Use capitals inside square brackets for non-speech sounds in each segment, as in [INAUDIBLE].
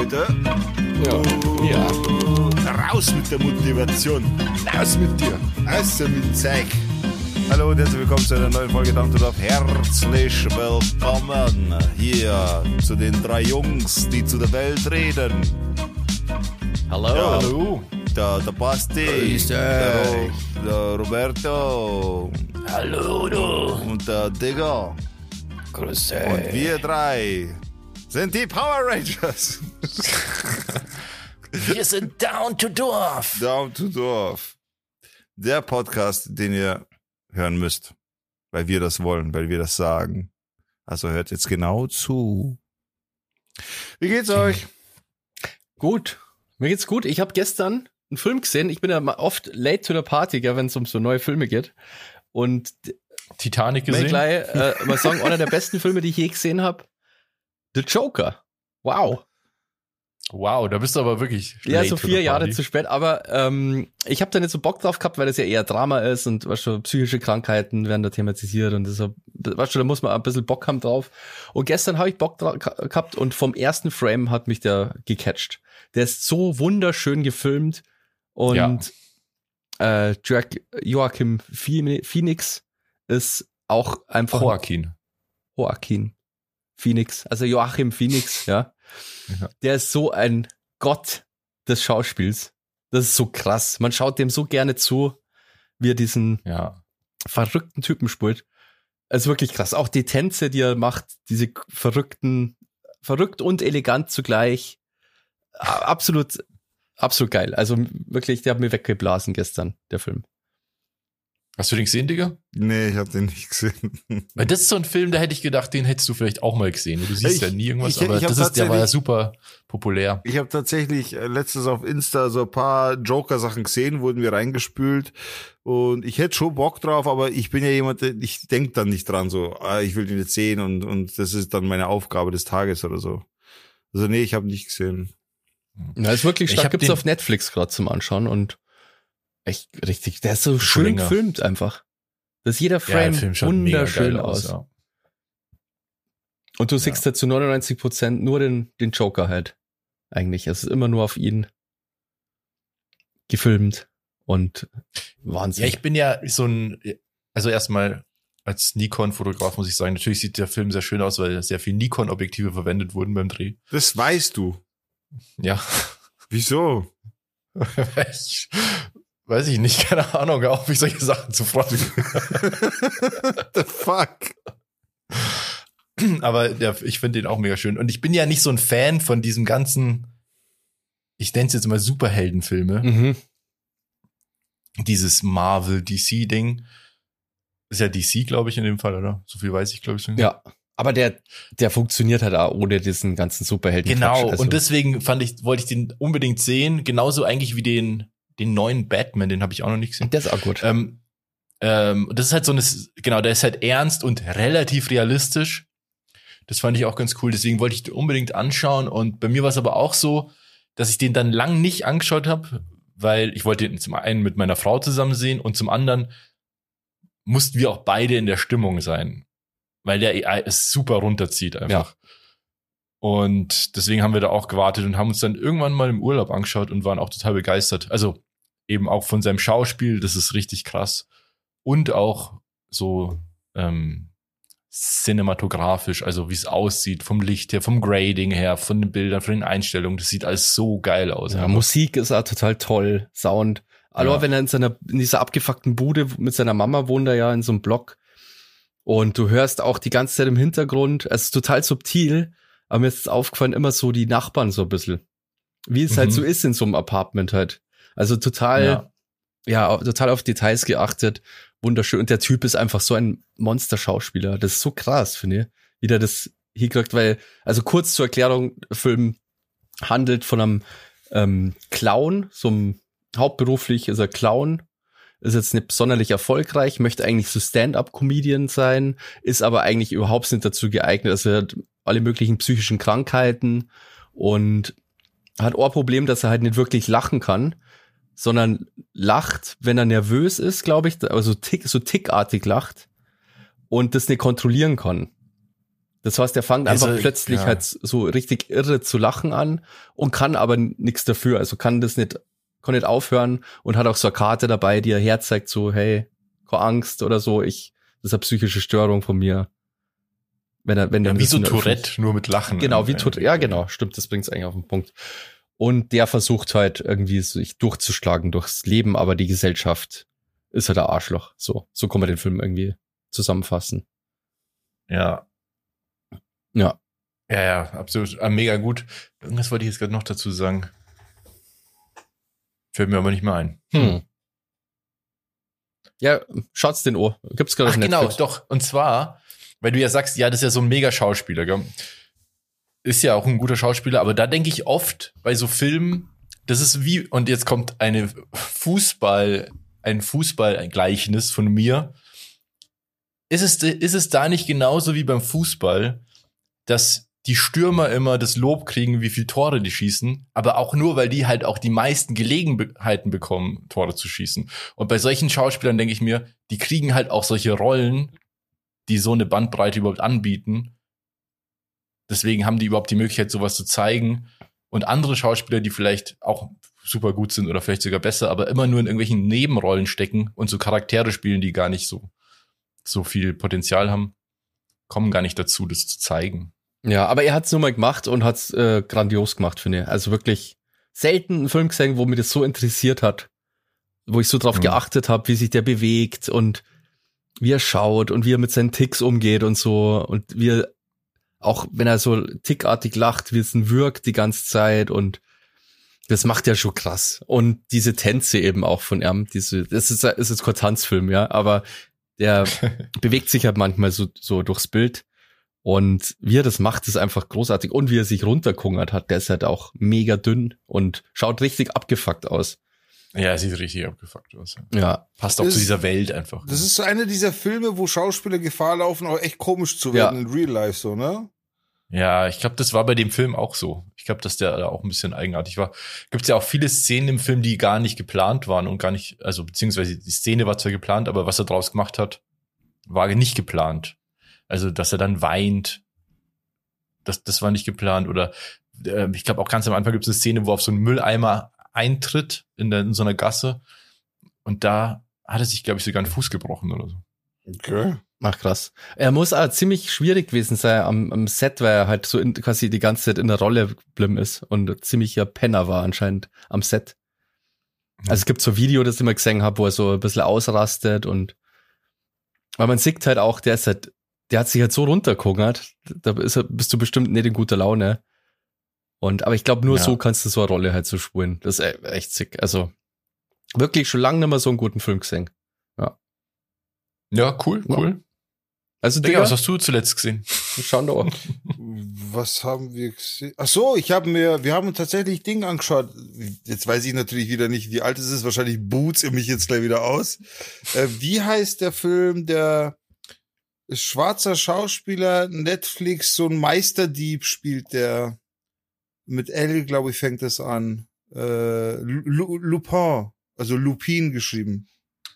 Leute. Ja. ja. Raus mit der Motivation. Raus mit dir. Raus mit Zeug. Hallo und herzlich willkommen zu einer neuen Folge Dampfdorf. Herzlich willkommen hier zu den drei Jungs, die zu der Welt reden. Hallo. Ja. Hallo. Der, der Basti, der, der Roberto Hallo, du. und der Digger. Grüß Und wir drei sind die Power Rangers. [LAUGHS] Wir sind down to Dorf. Down to Dorf. Der Podcast, den ihr hören müsst. Weil wir das wollen, weil wir das sagen. Also hört jetzt genau zu. Wie geht's euch? Gut. Mir geht's gut. Ich habe gestern einen Film gesehen. Ich bin ja mal oft late to the party, wenn es um so neue Filme geht. Und Titanic gesehen? gleich äh, mal sagen, einer der besten Filme, die ich je gesehen habe, The Joker. Wow. Wow, da bist du aber wirklich Ja, so vier Jahre zu spät. Aber ähm, ich habe da nicht so Bock drauf gehabt, weil das ja eher Drama ist und was schon psychische Krankheiten werden da thematisiert und deshalb, weißt du, da muss man ein bisschen Bock haben drauf. Und gestern habe ich Bock drauf gehabt und vom ersten Frame hat mich der gecatcht. Der ist so wunderschön gefilmt und äh, Jack, Joachim Phoe- Phoenix ist auch einfach Joaquin. Joaquin Phoenix, also Joachim Phoenix, ja. Ja. Der ist so ein Gott des Schauspiels. Das ist so krass. Man schaut dem so gerne zu, wie er diesen Ja. verrückten Typen spielt. Es ist wirklich krass. Auch die Tänze, die er macht, diese verrückten, verrückt und elegant zugleich. Absolut, absolut geil. Also wirklich, der hat mir weggeblasen gestern, der Film. Hast du den gesehen, Digga? Nee, ich habe den nicht gesehen. [LAUGHS] Weil das ist so ein Film, da hätte ich gedacht, den hättest du vielleicht auch mal gesehen. Du siehst Ich- ja nie irgendwas, ich- aber ich das ist, der war ja super populär. Ich habe tatsächlich äh, letztens auf Insta so ein paar Joker-Sachen gesehen, wurden mir reingespült. Und ich hätte schon Bock drauf, aber ich bin ja jemand, der, ich denk dann nicht dran, so, ah, ich will den jetzt sehen und, und das ist dann meine Aufgabe des Tages oder so. Also nee, ich habe nicht gesehen. Ja, ist wirklich Ich stark. Gibt's den- auf Netflix gerade zum Anschauen und echt richtig. Der ist so schön gefilmt einfach. Das ist jeder Ja, Frame mega wunderschön geil aus. Ja. Und du siehst da zu 99 Prozent nur den, den Joker halt. Eigentlich. Es ist immer nur auf ihn gefilmt und Wahnsinn. ja, ich bin ja so ein, also erstmal als Nikon-Fotograf muss ich sagen, natürlich sieht der Film sehr schön aus, weil sehr viel Nikon-Objektive verwendet wurden beim Dreh. Das weißt du. Ja. Wieso? [LAUGHS] ich, weiß ich nicht, [LAUGHS] keine Ahnung, auf mich solche Sachen zu fragen. [LAUGHS] The fuck? [CLEARS THROAT] Aber der, ich finde den auch mega schön. Und ich bin ja nicht so ein Fan von diesem ganzen, ich nenne es jetzt mal Superheldenfilme, mhm. dieses Marvel DC-Ding. Ist ja DC, glaube ich, in dem Fall, oder? So viel weiß ich, glaube ich. sogar. Ja. Aber der, der funktioniert halt auch ohne diesen ganzen Superhelden. Genau. Also, Und deswegen fand ich, wollte ich den unbedingt sehen. Genauso eigentlich wie den, den neuen Batman, den habe ich auch noch nicht gesehen. der ist auch gut. Ähm, ähm, das ist halt so eine, genau, der ist halt ernst und relativ realistisch. Das fand ich auch ganz cool. Deswegen wollte ich den unbedingt anschauen. Und bei mir war es aber auch so, dass ich den dann lang nicht angeschaut habe, weil ich wollte den zum einen mit meiner Frau zusammen sehen und zum anderen mussten wir auch beide in der Stimmung sein, weil der AI es super runterzieht einfach. Und deswegen haben wir da auch gewartet und haben uns dann irgendwann mal im Urlaub angeschaut und waren auch total begeistert. Also eben auch von seinem Schauspiel, das ist richtig krass. Und auch so ähm, cinematografisch, also wie es aussieht, vom Licht her, vom Grading her, von den Bildern, von den Einstellungen, das sieht alles so geil aus. Ja. Musik ist auch total toll. Sound. Also Ja. wenn er in seiner, in dieser abgefuckten Bude mit seiner Mama wohnt er ja in so einem Block. Und du hörst auch die ganze Zeit im Hintergrund, es ist total subtil, aber mir ist aufgefallen, immer so die Nachbarn so ein bisschen. Wie es halt Mhm. so ist in so einem Apartment halt. Also total, Ja. ja, total auf Details geachtet. Wunderschön. Und der Typ ist einfach so ein Monster-Schauspieler. Das ist so krass, finde ich. Wie der das hingekriegt, weil, also kurz zur Erklärung, der Film handelt von einem ähm, Clown, so einem hauptberuflich ist er Clown, ist jetzt nicht sonderlich erfolgreich, möchte eigentlich so Stand-up-Comedian sein, ist aber eigentlich überhaupt nicht dazu geeignet. Also er hat alle möglichen psychischen Krankheiten und hat auch ein Problem, dass er halt nicht wirklich lachen kann, sondern lacht, wenn er nervös ist, glaube ich, also tick, so tickartig lacht und das nicht kontrollieren kann. Das heißt, er fängt Also, einfach plötzlich ja. halt so richtig irre zu lachen an und kann aber nichts dafür. Also kann das nicht, kann nicht aufhören und hat auch so eine Karte dabei, die er herzeigt, so, hey, keine Angst oder so, ich, das ist eine psychische Störung von mir. Wenn er, wenn Ja, er wie so der Tourette, nur mit Lachen. Genau, wie Tourette. Ja, genau, stimmt, das bringt's eigentlich auf den Punkt. Und der versucht halt irgendwie sich durchzuschlagen durchs Leben, aber die Gesellschaft ist halt ein Arschloch. So, so kann man den Film irgendwie zusammenfassen. Ja. Ja. Ja, ja, absolut. Ah, mega gut. Irgendwas wollte ich jetzt gerade noch dazu sagen. Fällt mir aber nicht mehr ein. Hm. Ja, schaut's den Ohr. Gibt's gerade auf genau, Netflix. doch. Und zwar, weil du ja sagst, ja, das ist ja so ein mega Schauspieler, gell? Ist ja auch ein guter Schauspieler, aber da denke ich oft bei so Filmen, das ist wie, und jetzt kommt eine Fußball, ein Fußballgleichnis von mir. Ist es, ist es da nicht genauso wie beim Fußball, dass die Stürmer immer das Lob kriegen, wie viel Tore die schießen, aber auch nur, weil die halt auch die meisten Gelegenheiten bekommen, Tore zu schießen. Und bei solchen Schauspielern denke ich mir, die kriegen halt auch solche Rollen, die so eine Bandbreite überhaupt anbieten. Deswegen haben die überhaupt die Möglichkeit, sowas zu zeigen. Und andere Schauspieler, die vielleicht auch super gut sind oder vielleicht sogar besser, aber immer nur in irgendwelchen Nebenrollen stecken und so Charaktere spielen, die gar nicht so, so viel Potenzial haben, kommen gar nicht dazu, das zu zeigen. Ja, aber er hat's nur mal gemacht und hat's äh, grandios gemacht, finde ich. Also wirklich selten einen Film gesehen, wo mich das so interessiert hat, wo ich so drauf Mhm. geachtet habe, wie sich der bewegt und wie er schaut und wie er mit seinen Ticks umgeht und so und wie er auch wenn er so tickartig lacht, wie es ihn wirkt die ganze Zeit und das macht er schon krass. Und diese Tänze eben auch von ihm, diese, das ist, ist jetzt kein Tanzfilm, ja, aber der [LAUGHS] bewegt sich halt manchmal so, so durchs Bild. Und wie er das macht, ist einfach großartig. Und wie er sich runterkungert hat, der ist halt auch mega dünn und schaut richtig abgefuckt aus. Ja, sieht richtig abgefuckt aus. ja. Ja. Passt auch Das zu dieser Welt einfach. Das ist so einer dieser Filme, wo Schauspieler Gefahr laufen, auch echt komisch zu Ja. werden in Real Life, so, ne? Ja, ich glaube, das war bei dem Film auch so. Ich glaube, dass der da auch ein bisschen eigenartig war. Gibt es ja auch viele Szenen im Film, die gar nicht geplant waren und gar nicht, also beziehungsweise die Szene war zwar geplant, aber was er draus gemacht hat, war nicht geplant. Also, dass er dann weint, das, das war nicht geplant. Oder ähm, ich glaube auch ganz am Anfang gibt es eine Szene, wo auf so einen Mülleimer eintritt in, der, in so einer Gasse und da hat er sich, glaube ich, sogar einen Fuß gebrochen oder so. Okay. Ach krass. Er muss auch ziemlich schwierig gewesen sein am, am Set, weil er halt so in, quasi die ganze Zeit in der Rolle geblieben ist und ziemlicher Penner war anscheinend am Set. Also es gibt so ein Video, das ich immer gesehen habe, wo er so ein bisschen ausrastet und weil man sieht halt auch, der ist halt, der hat sich halt so runtergehungert, da ist bist du bestimmt nicht in guter Laune. Und aber ich glaube, nur Ja. so kannst du so eine Rolle halt so spulen. Das ist e- echt sick. Also wirklich schon lange nicht mehr so einen guten Film gesehen. Ja, cool, Ja. cool. Also Digga, Digga, was hast du zuletzt gesehen? schauen da auch. [LAUGHS] Was haben wir gesehen? Ach so, ich habe mir, wir haben tatsächlich Ding angeschaut. Jetzt weiß ich natürlich wieder nicht, wie alt es ist. Wahrscheinlich boots ihr mich jetzt gleich wieder aus. Äh, wie heißt der Film, der schwarzer Schauspieler, Netflix, so ein Meisterdieb spielt, der mit L, glaube ich, fängt das an. Äh, Lu Lupin, also Lupin geschrieben.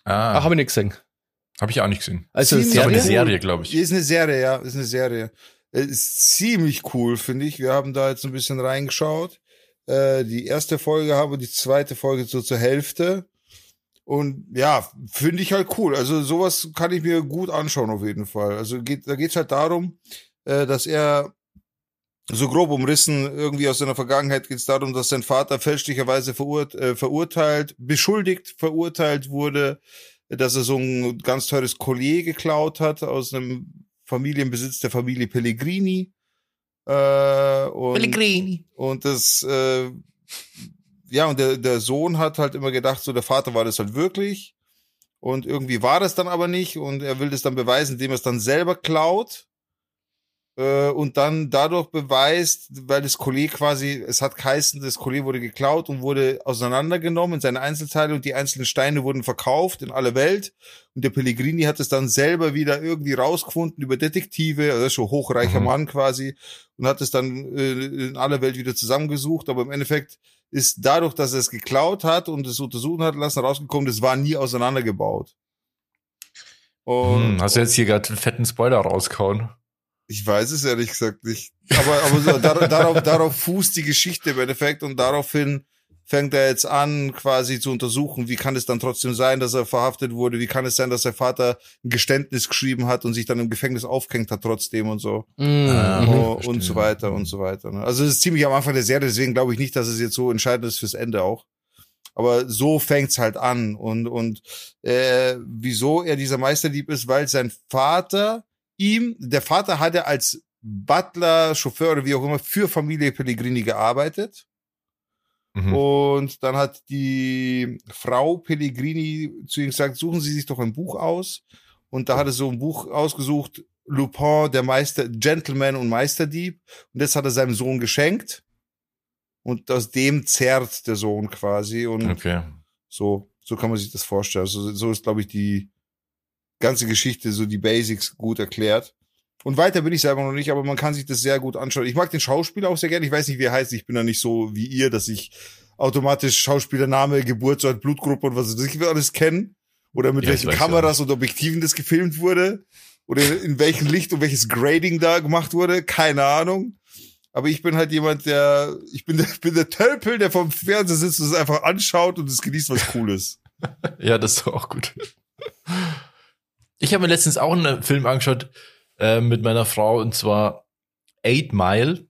Ah, Ach, habe ich nicht gesehen. habe ich auch nicht gesehen. Also ist eine. Serie, glaube ich. Ist eine Serie, ja, ist eine Serie. Äh, Ist ziemlich cool, finde ich. Wir haben da jetzt ein bisschen reingeschaut. Äh, die erste Folge haben wir, die zweite Folge so zur Hälfte. Und ja, finde ich halt cool. Also sowas kann ich mir gut anschauen auf jeden Fall. Also geht, da geht's halt darum, äh, dass er so grob umrissen, irgendwie aus seiner Vergangenheit geht es darum, dass sein Vater fälschlicherweise verurt, äh, verurteilt, beschuldigt, verurteilt wurde, dass er so ein ganz teures Collier geklaut hat aus einem Familienbesitz der Familie Pellegrini. Äh, und, und das, äh, ja, und der, der Sohn hat halt immer gedacht, so der Vater war das halt wirklich. Und irgendwie war das dann aber nicht. Und er will das dann beweisen, indem er es dann selber klaut. Äh, und dann dadurch beweist, weil das Collier quasi, es hat geheißen, das Collier wurde geklaut und wurde auseinandergenommen in seine Einzelteile und die einzelnen Steine wurden verkauft in alle Welt. Und der Pellegrini hat es dann selber wieder irgendwie rausgefunden über Detektive, also schon hochreicher Mhm. Mann quasi, und hat es dann äh, in aller Welt wieder zusammengesucht. Aber im Endeffekt ist dadurch, dass er es geklaut hat und es untersuchen hat lassen, rausgekommen, das war nie auseinandergebaut. Und, Hm, hast du jetzt hier gerade einen fetten Spoiler rausgehauen? Ich weiß es ehrlich gesagt nicht. Aber, aber so, dar, darauf, darauf fußt die Geschichte im Endeffekt und daraufhin fängt er jetzt an, quasi zu untersuchen, wie kann es dann trotzdem sein, dass er verhaftet wurde, wie kann es sein, dass der Vater ein Geständnis geschrieben hat und sich dann im Gefängnis aufgehängt hat trotzdem und so. Ah, Oh, und so weiter und so weiter. ne? Also es ist ziemlich am Anfang der Serie, deswegen glaube ich nicht, dass es jetzt so entscheidend ist fürs Ende auch. Aber so fängt's halt an. Und, und äh, wieso er dieser Meisterdieb ist, weil sein Vater ihm, der Vater hatte als Butler, Chauffeur oder wie auch immer für Familie Pellegrini gearbeitet. Mhm. Und dann hat die Frau Pellegrini zu ihm gesagt, suchen Sie sich doch ein Buch aus. Und da hat er so ein Buch ausgesucht, Lupin, der Meister, Gentleman und Meisterdieb. Und das hat er seinem Sohn geschenkt. Und aus dem zerrt der Sohn quasi. Und Okay. so, so kann man sich das vorstellen. Also, so ist, glaube ich, die ganze Geschichte, so die Basics gut erklärt. Und weiter bin ich selber noch nicht, aber man kann sich das sehr gut anschauen. Ich mag den Schauspieler auch sehr gerne. Ich weiß nicht, wie er heißt. Ich bin da nicht so wie ihr, dass ich automatisch Schauspielername, Geburtsort, Blutgruppe und was weiß ich alles kennen. Oder mit Ja, welchen Kameras und Objektiven das gefilmt wurde. Oder in welchem Licht und welches Grading da gemacht wurde. Keine Ahnung. Aber ich bin halt jemand, der, ich bin der, [LAUGHS] bin der Tölpel, der vom Fernseher sitzt und es einfach anschaut und es genießt was Cooles. [LAUGHS] Ja, das ist auch gut. Ich habe mir letztens auch einen Film angeschaut äh, mit meiner Frau und zwar Eight Mile.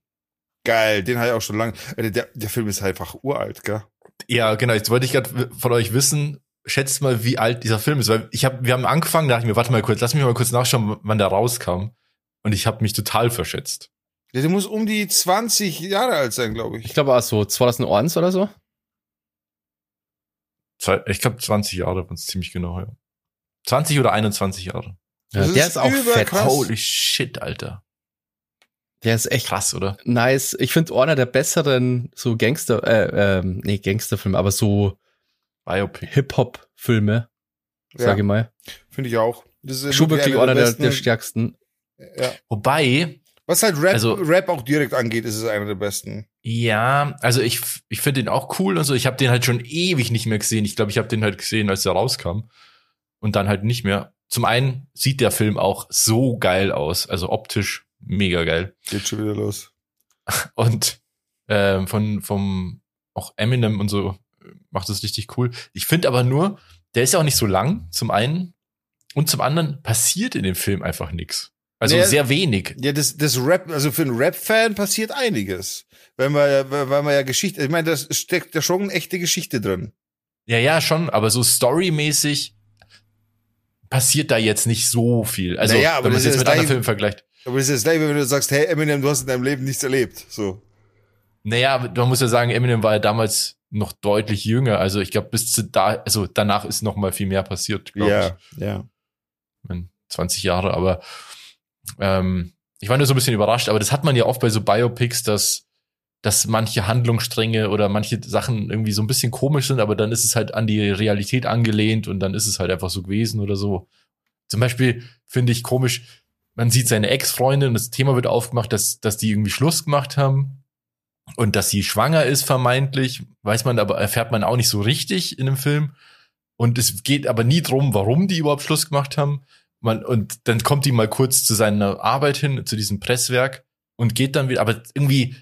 Geil, den habe ich auch schon lange. Alter, Der, der Film ist einfach uralt, gell? Ja, genau. Jetzt wollte ich gerade von euch wissen, schätzt mal, wie alt dieser Film ist, weil ich habe, wir haben angefangen, da dachte ich mir, warte mal kurz, lass mich mal kurz nachschauen, wann der rauskam. Und ich habe mich total verschätzt. Der, der muss um die 20 Jahre alt sein, glaube ich. Ich glaube auch so 2001 oder so. Ich glaube 20 Jahre, waren es ziemlich genau, ja. 20 oder 21 Jahre. Ja, Das der ist ist auch fett. krass. Holy shit, Alter. Der ist echt Krass, oder? nice. Ich finde einer der besseren so Gangster, äh, ähm, nee, Gangsterfilme, aber so. Hip-Hop-Filme, sage ich mal. Finde ich auch. Das ist Schon wirklich einer der, der stärksten. Ja. Wobei, Was halt Rap, Also- Rap auch direkt angeht, ist es einer der besten. ja, also ich, ich finde den auch cool und so. Ich habe den halt schon ewig nicht mehr gesehen. Ich glaube, ich habe den halt gesehen, als er rauskam. Und dann halt nicht mehr. Zum einen sieht der Film auch so geil aus. Also optisch mega geil. Geht schon wieder los. [LAUGHS] Und ähm, von vom auch Eminem und so äh, macht das richtig cool. Ich finde aber nur, der ist ja auch nicht so lang, zum einen. Und zum anderen passiert in dem Film einfach nichts. Also Nee, sehr wenig. Ja, das, das Rap, also für einen Rap-Fan passiert einiges. Weil man, ja- weil weil man ja Geschichte, ich meine, da steckt ja schon eine echte Geschichte drin. Ja, ja, schon, aber so storymäßig passiert da jetzt nicht so viel. Also, Naja, wenn man es jetzt mit anderen Filmen vergleicht. Aber das ist das gleiche, wenn du sagst, hey Eminem, du hast in deinem Leben nichts erlebt. So. Naja, man muss ja sagen, Eminem war ja damals noch deutlich jünger. Also ich glaube, bis zu da, also danach ist noch mal viel mehr passiert, glaube ich. ja. Ich meine, 20 Jahre, aber ähm, ich war nur so ein bisschen überrascht, aber das hat man ja oft bei so Biopics, dass, dass manche Handlungsstränge oder manche Sachen irgendwie so ein bisschen komisch sind, aber dann ist es halt an die Realität angelehnt und dann ist es halt einfach so gewesen oder so. Zum Beispiel finde ich komisch, man sieht seine Ex-Freundin, das Thema wird aufgemacht, dass, dass die irgendwie Schluss gemacht haben und dass sie schwanger ist vermeintlich, weiß man aber, erfährt man auch nicht so richtig in dem Film. Und es geht aber nie drum, warum die überhaupt Schluss gemacht haben. Man, und dann kommt die mal kurz zu seiner Arbeit hin, zu diesem Presswerk und geht dann wieder, aber irgendwie,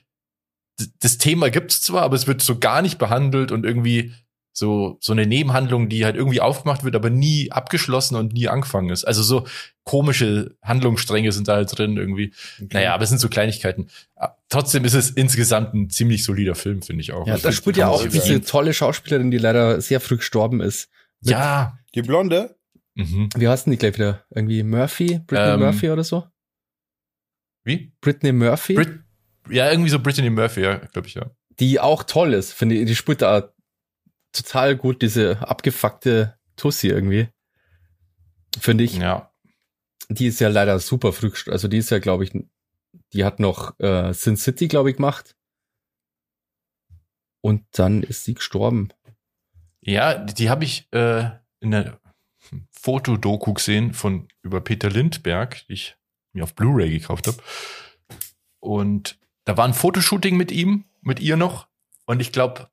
das Thema gibt's zwar, aber es wird so gar nicht behandelt und irgendwie so, so eine Nebenhandlung, die halt irgendwie aufgemacht wird, aber nie abgeschlossen und nie angefangen ist. Also so komische Handlungsstränge sind da halt drin irgendwie. Naja, aber es sind so Kleinigkeiten. Ah, Trotzdem ist es insgesamt ein ziemlich solider Film, finde ich auch. Ja, Also da spielt ja auch diese tolle Schauspielerin, die leider sehr früh gestorben ist. Ja. Die Blonde? Mhm. Wie heißt denn die gleich wieder? Irgendwie Murphy? Britney Ähm, Murphy oder so? Wie? Britney Murphy? Brit ja, irgendwie so Brittany Murphy, ja, glaube ich, ja. die auch toll ist, finde ich. Die spielt da total gut, diese abgefuckte Tussi irgendwie. Finde ich. Ja. Die ist ja leider super früh, also die ist ja, glaube ich, die hat noch äh, Sin City, glaube ich, gemacht. Und dann ist sie gestorben. Ja, die, die habe ich äh, in der Fotodoku gesehen von über Peter Lindberg, die ich mir auf Blu-ray gekauft habe. Und da war ein Fotoshooting mit ihm, mit ihr noch. Und ich glaube,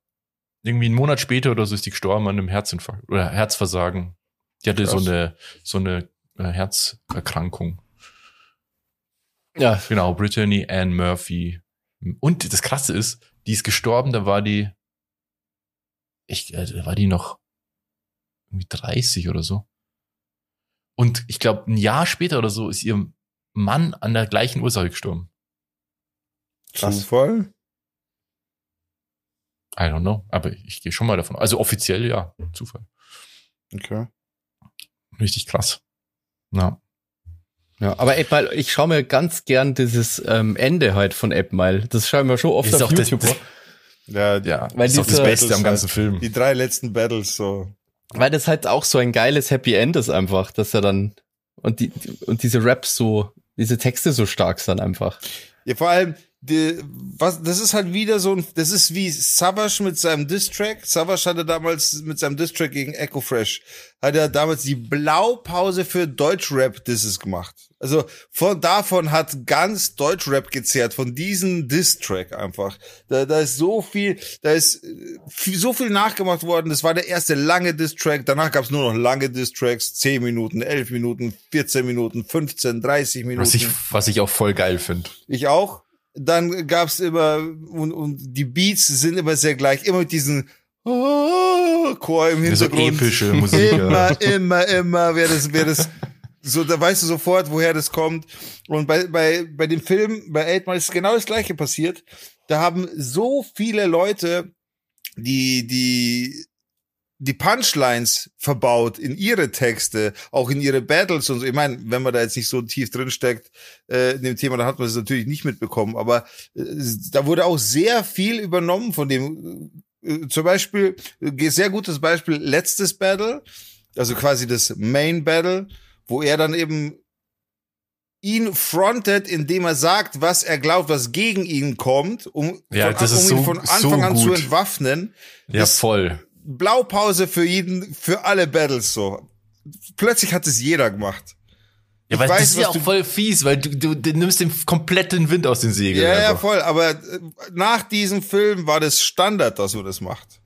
irgendwie einen Monat später oder so ist die gestorben an einem Herzinfarkt oder Herzversagen. Die hatte so Krass. eine, so eine äh, Herzerkrankung. Ja, Genau, Brittany Ann Murphy. Und das Krasse ist, die ist gestorben, da war die, ich, äh, da war die noch irgendwie 30 oder so. Und ich glaube, ein Jahr später oder so ist ihr Mann an der gleichen Ursache gestorben. Zufall? I don't know, aber ich gehe schon mal davon. Also offiziell ja, Zufall. Okay. Richtig krass. Ja. Ja, aber Eight Mile, ich schaue mir ganz gern dieses ähm, Ende halt von Eight Mile. Das schauen wir schon oft Ist auf auch das- YouTube. das-. Ja, Ja, Weil ist doch das Beste am Battles ganzen halt. Film. Die drei letzten Battles so. weil das halt auch so ein geiles Happy End ist einfach, dass er dann und die und diese Raps so, diese Texte so stark sind einfach. Ja, vor allem, die, was, das ist halt wieder so ein, das ist wie Savage mit seinem Diss-Track. Savage hatte damals mit seinem Diss-Track gegen Echo Fresh, hat er damals die Blaupause für Deutschrap-Disses gemacht. Also von davon hat ganz Deutschrap gezehrt, von diesem Diss-Track einfach. Da, da ist so viel, da ist äh, viel, so viel nachgemacht worden. Das war der erste lange Diss-Track. Danach gab es nur noch lange Diss-Tracks. 10 Minuten, 11 Minuten, 14 Minuten, 15, 30 Minuten. Was ich, was ich auch voll geil finde. Ich auch. Dann gab's immer, und, und die Beats sind immer sehr gleich, immer mit diesen oh, Chor im So Hintergrund. epische Musik. ja. immer, immer, immer, wer das, wer das, so, da weißt du sofort, woher das kommt. Und bei, bei, bei dem Film, bei Eight Mile ist genau das Gleiche passiert. Da haben so viele Leute, die, die, die Punchlines verbaut in ihre Texte, auch in ihre Battles und so. Ich meine, wenn man da jetzt nicht so tief drin steckt äh, in dem Thema, dann hat man es natürlich nicht mitbekommen. Aber äh, da wurde auch sehr viel übernommen von dem. Äh, zum Beispiel, äh, sehr gutes Beispiel, letztes Battle, also quasi das Main Battle, wo er dann eben ihn frontet, indem er sagt, was er glaubt, was gegen ihn kommt, um, Ja, von, das ist um ihn so- von so Anfang an zu entwaffnen. Ja, Das- voll. Blaupause für jeden, für alle Battles so. Plötzlich hat es jeder gemacht. Ja, weil das ist ja auch du- voll fies, weil du, du, du nimmst den kompletten Wind aus den Segeln. Ja, ja, einfach. voll. Aber äh, nach diesem Film war das Standard, dass man das macht.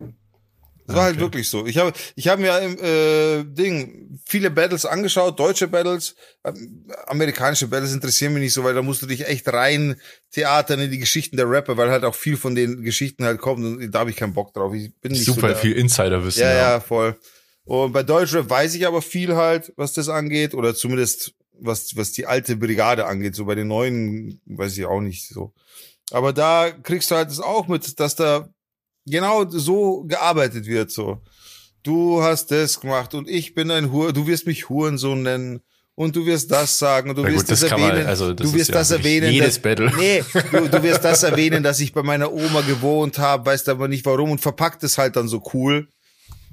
Das war halt Okay. wirklich so. Ich habe ich hab mir im äh, Ding viele Battles angeschaut, deutsche Battles, ähm, amerikanische Battles interessieren mich nicht so, weil da musst du dich echt rein theatern in die Geschichten der Rapper, weil halt auch viel von den Geschichten halt kommt und da habe ich keinen Bock drauf. Ich bin nicht so Super der- viel Insiderwissen. Ja, ja, voll. Und bei Deutschrap weiß ich aber viel halt, was das angeht, oder zumindest was, was die alte Brigade angeht. So bei den neuen weiß ich auch nicht so. Aber da kriegst du halt das auch mit, dass da genau so gearbeitet wird, so. Du hast das gemacht und ich bin ein Hur, du wirst mich Hurensohn nennen und du wirst das sagen und du Na wirst gut, das das kann man- erwähnen. also das du wirst ja das erwähnen. jedes dass, Battle. Nee, du, du wirst das erwähnen, dass ich bei meiner Oma gewohnt habe, weißt aber nicht warum und verpackt es halt dann so cool.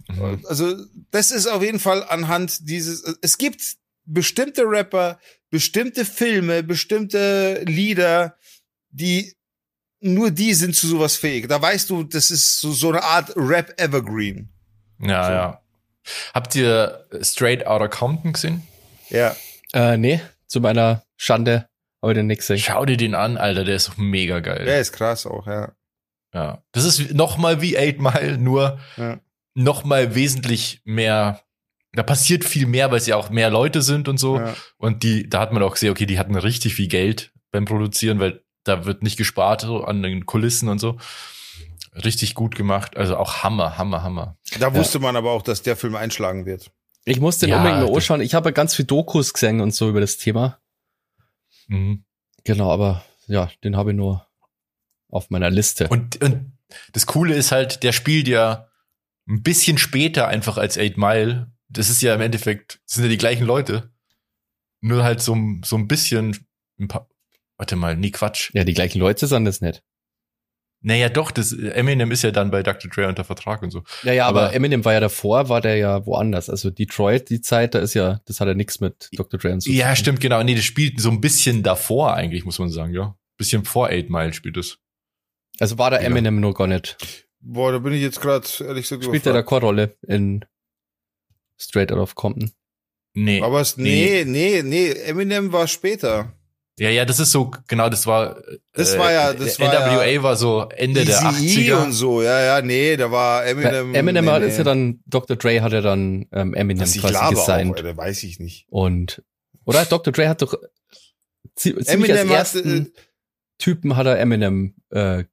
Mhm. Also, das ist auf jeden Fall anhand dieses, es gibt bestimmte Rapper, bestimmte Filme, bestimmte Lieder, die nur die sind zu sowas fähig. Da weißt du, das ist so, so eine Art Rap Evergreen. Ja, So. ja. Habt ihr Straight Outta Compton gesehen? Ja. Äh, nee, zu meiner Schande, aber den nix sehen. Schau dir den an, Alter, der ist doch mega geil. Der ist krass auch, ja. Ja. Das ist noch mal wie Eight Mile, nur Ja. noch mal wesentlich mehr. Da passiert viel mehr, weil es ja auch mehr Leute sind und so. ja. Und die, da hat man auch gesehen, okay, die hatten richtig viel Geld beim Produzieren, weil da wird nicht gespart so an den Kulissen und so. Richtig gut gemacht. Also auch Hammer, Hammer, Hammer. Da wusste man aber auch, dass der Film einschlagen wird. Ich muss den Ja, unbedingt mal anschauen. Ich habe ja ganz viel Dokus gesehen und so über das Thema. Mhm. Genau, aber ja, den habe ich nur auf meiner Liste. Und, und das Coole ist halt, der spielt ja ein bisschen später einfach als Eight Mile. Das ist ja im Endeffekt, das sind ja die gleichen Leute. Nur halt so, so ein bisschen, ein paar, warte mal, nee, Quatsch. ja, die gleichen Leute sind das nicht. Naja, doch, das, Eminem ist ja dann bei Dr. Dre unter Vertrag und so. Ja, ja, aber, Aber- Eminem war ja davor, war der ja woanders. Also Detroit, die Zeit, da ist ja, das hat ja nichts mit Dr. Dre und so Ja, stimmt, genau. Nee, das spielt so ein bisschen davor eigentlich, muss man sagen, ja. Bisschen vor Eight Mile spielt es. Also war der Ja. Eminem nur gar nicht. Boah, da bin ich jetzt gerade ehrlich gesagt Spielt er da überfragt. keine Rolle in Straight Out of Compton? Nee. Aber es, nee, nee, nee, Eminem war später. Ja, ja, das ist so, genau, das war. Das war ja- das war NWA war so Ende der Eazy-E 80er. und so, ja, ja, nee, da war Eminem. Eminem nee, hat, ist ja dann, Dr. Dre hat ja dann ähm, Eminem das ich quasi auch, gesigned. Alter, weiß ich nicht. Und, oder Dr. Dre hat doch zie- ziemlich Eminem als hat, ersten äh, Typen hat er Eminem äh,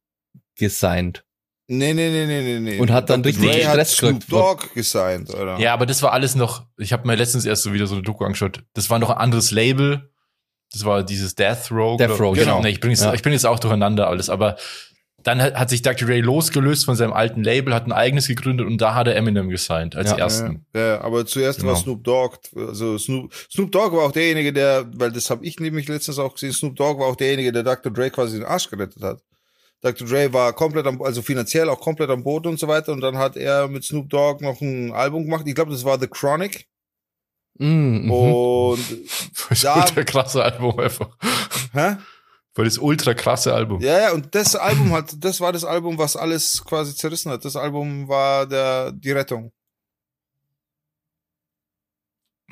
gesigned. Nee, nee, nee, nee, nee, nee. Und hat dann Dr. richtig Dre hat Stress Snoop. Dogg gesigned, oder? Ja, aber das war alles noch, ich habe mir letztens erst so wieder so eine Doku angeschaut. Das war noch ein anderes Label. Das war dieses Death Row. Death Row, genau. genau. Nee, ich bringe jetzt, Ja. ich bring jetzt auch durcheinander alles, aber dann hat, hat sich Dr. Ray losgelöst von seinem alten Label, hat ein eigenes gegründet und da hat er Eminem gesigned als Ja. ersten. Ja, ja, aber zuerst war Genau. Snoop Dogg, also Snoop, Snoop Dogg war auch derjenige, der, weil das habe ich nämlich letztens auch gesehen, Snoop Dogg war auch derjenige, der Dr. Dre quasi den Arsch gerettet hat. Dr. Dre war komplett am, also finanziell auch komplett am Boden und so weiter und dann hat er mit Snoop Dogg noch ein Album gemacht. Ich glaube, das war The Chronic mhm. und, [LAUGHS] Das Ja. ultra krasse Album einfach. hä? Weil das ultra krasse Album. Ja, ja, und das Album hat, das war das Album, was alles quasi zerrissen hat. Das Album war der, die Rettung.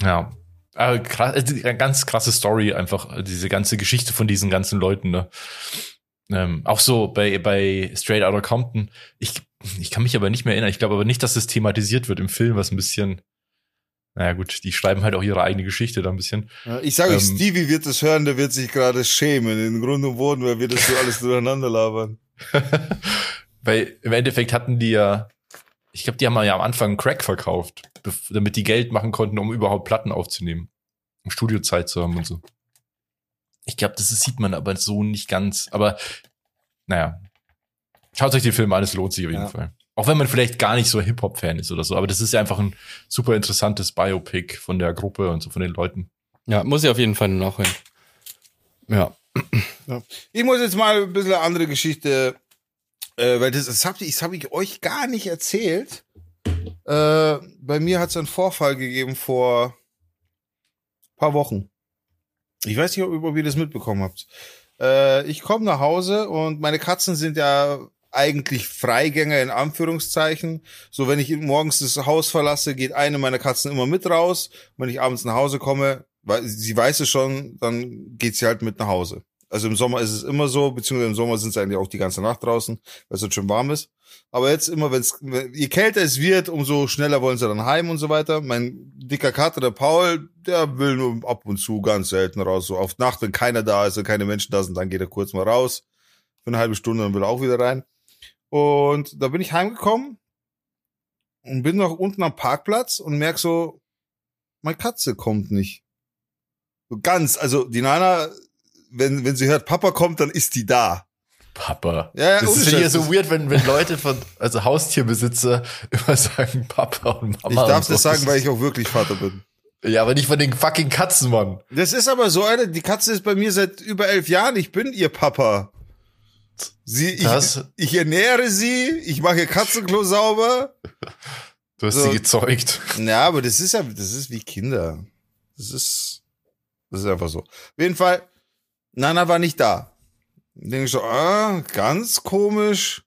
Ja. Aber krass, also die- eine ganz krasse Story einfach, äh, diese ganze Geschichte von diesen ganzen Leuten, ne? Ähm, auch so bei, bei Straight Outta Compton. Ich, ich kann mich aber nicht mehr erinnern. Ich glaube aber nicht, dass das thematisiert wird im Film, was ein bisschen, naja gut, die schreiben halt auch ihre eigene Geschichte da ein bisschen. Ja, Ich sage euch, Ähm. Stevie wird das hören, der wird sich gerade schämen, in Grund und Boden, weil wir das so alles durcheinander labern. [LAUGHS] Weil im Endeffekt hatten die ja, ich glaube, die haben ja am Anfang Crack verkauft, damit die Geld machen konnten, um überhaupt Platten aufzunehmen. Um Studiozeit zu haben und so. Ich glaube, das sieht man aber so nicht ganz. Aber naja. Schaut euch den Film an, es lohnt sich auf jeden Ja. Fall. Auch wenn man vielleicht gar nicht so Hip-Hop-Fan ist oder so. Aber das ist ja einfach ein super interessantes Biopic von der Gruppe und so von den Leuten. Ja, muss ich auf jeden Fall nachholen. Ja. Ich muss jetzt mal ein bisschen eine andere Geschichte, äh, weil das, das habe ich, das hab ich euch gar nicht erzählt. Äh, bei mir hat es einen Vorfall gegeben vor paar Wochen. Ich weiß nicht, ob, ob ihr das mitbekommen habt. Äh, ich komme nach Hause und meine Katzen sind ja eigentlich Freigänger in Anführungszeichen. So, wenn ich morgens das Haus verlasse, geht eine meiner Katzen immer mit raus. Wenn ich abends nach Hause komme, weil sie weiß es schon, dann geht sie halt mit nach Hause. Also im Sommer ist es immer so, beziehungsweise im Sommer sind sie eigentlich auch die ganze Nacht draußen, weil es halt schön warm ist. Aber jetzt immer, wenn es, je kälter es wird, umso schneller wollen sie dann heim und so weiter. Mein dicker Kater, der Paul, der will nur ab und zu ganz selten raus. So auf Nacht, wenn keiner da ist und keine Menschen da sind, dann geht er kurz mal raus. Für eine halbe Stunde, dann will er auch wieder rein. Und da bin ich heimgekommen und bin noch unten am Parkplatz und merk so, meine Katze kommt nicht. So ganz, also die Nana, wenn, wenn sie hört, Papa kommt, dann ist die da. Papa. Ja, ja, das ist ja so weird, wenn, wenn Leute von, also Haustierbesitzer [LAUGHS] immer sagen Papa und Mama. Ich darf so. das sagen, weil ich auch wirklich Vater bin. Ja, aber nicht von den fucking Katzen, Mann. Das ist aber so, Alter, die Katze ist bei mir seit über elf Jahren. Ich bin ihr Papa. Sie, ich, Das- ich ernähre sie, ich mache ihr Katzenklo sauber. Du hast So. sie gezeugt. Ja, aber das ist ja, das ist wie Kinder. Das ist, das ist einfach so. Auf jeden Fall, Nana war nicht da. Denke ich so, ah, ganz komisch.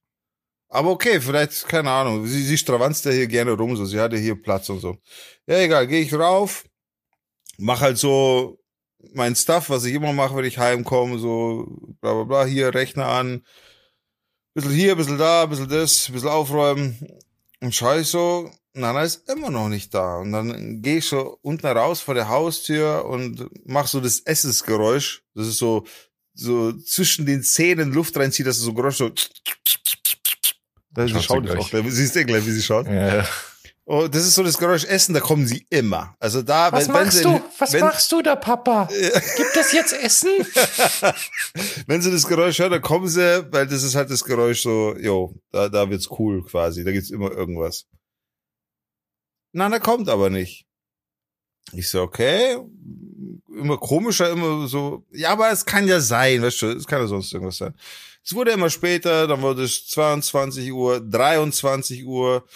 Aber okay, vielleicht, keine Ahnung. Sie, sie stravanzt ja hier gerne rum, so. Sie hatte hier Platz und so. Ja, egal, gehe ich rauf, mach halt so mein Stuff, was ich immer mache, wenn ich heimkomme, so bla bla bla, hier Rechner an, bisschen hier, bisschen da, bisschen das, bisschen aufräumen. Und schau ich so, Nana ist immer noch nicht da. Und dann gehe ich so unten raus vor der Haustür und mach so das Essensgeräusch. Das ist so, so zwischen den Zähnen Luft reinzieht, das ist so Geräusch so. Da Schaut gleich. auch. Siehst du gleich, wie sie schaut? Ja. Oh, das ist so das Geräusch Essen, da kommen sie immer. Also da, Was wenn, wenn machst sie, du? Was wenn, machst du da, Papa? [LAUGHS] Gibt es jetzt Essen? [LAUGHS] wenn sie das Geräusch hören, dann kommen sie, weil das ist halt das Geräusch so, jo, da, da wird's cool quasi, da gibt's immer irgendwas. Nana kommt aber nicht. Ich so, okay, immer komischer, immer so, ja, aber es kann ja sein, weißt du, es kann ja sonst irgendwas sein. Es wurde immer später, dann wurde es 22 Uhr, 23 Uhr.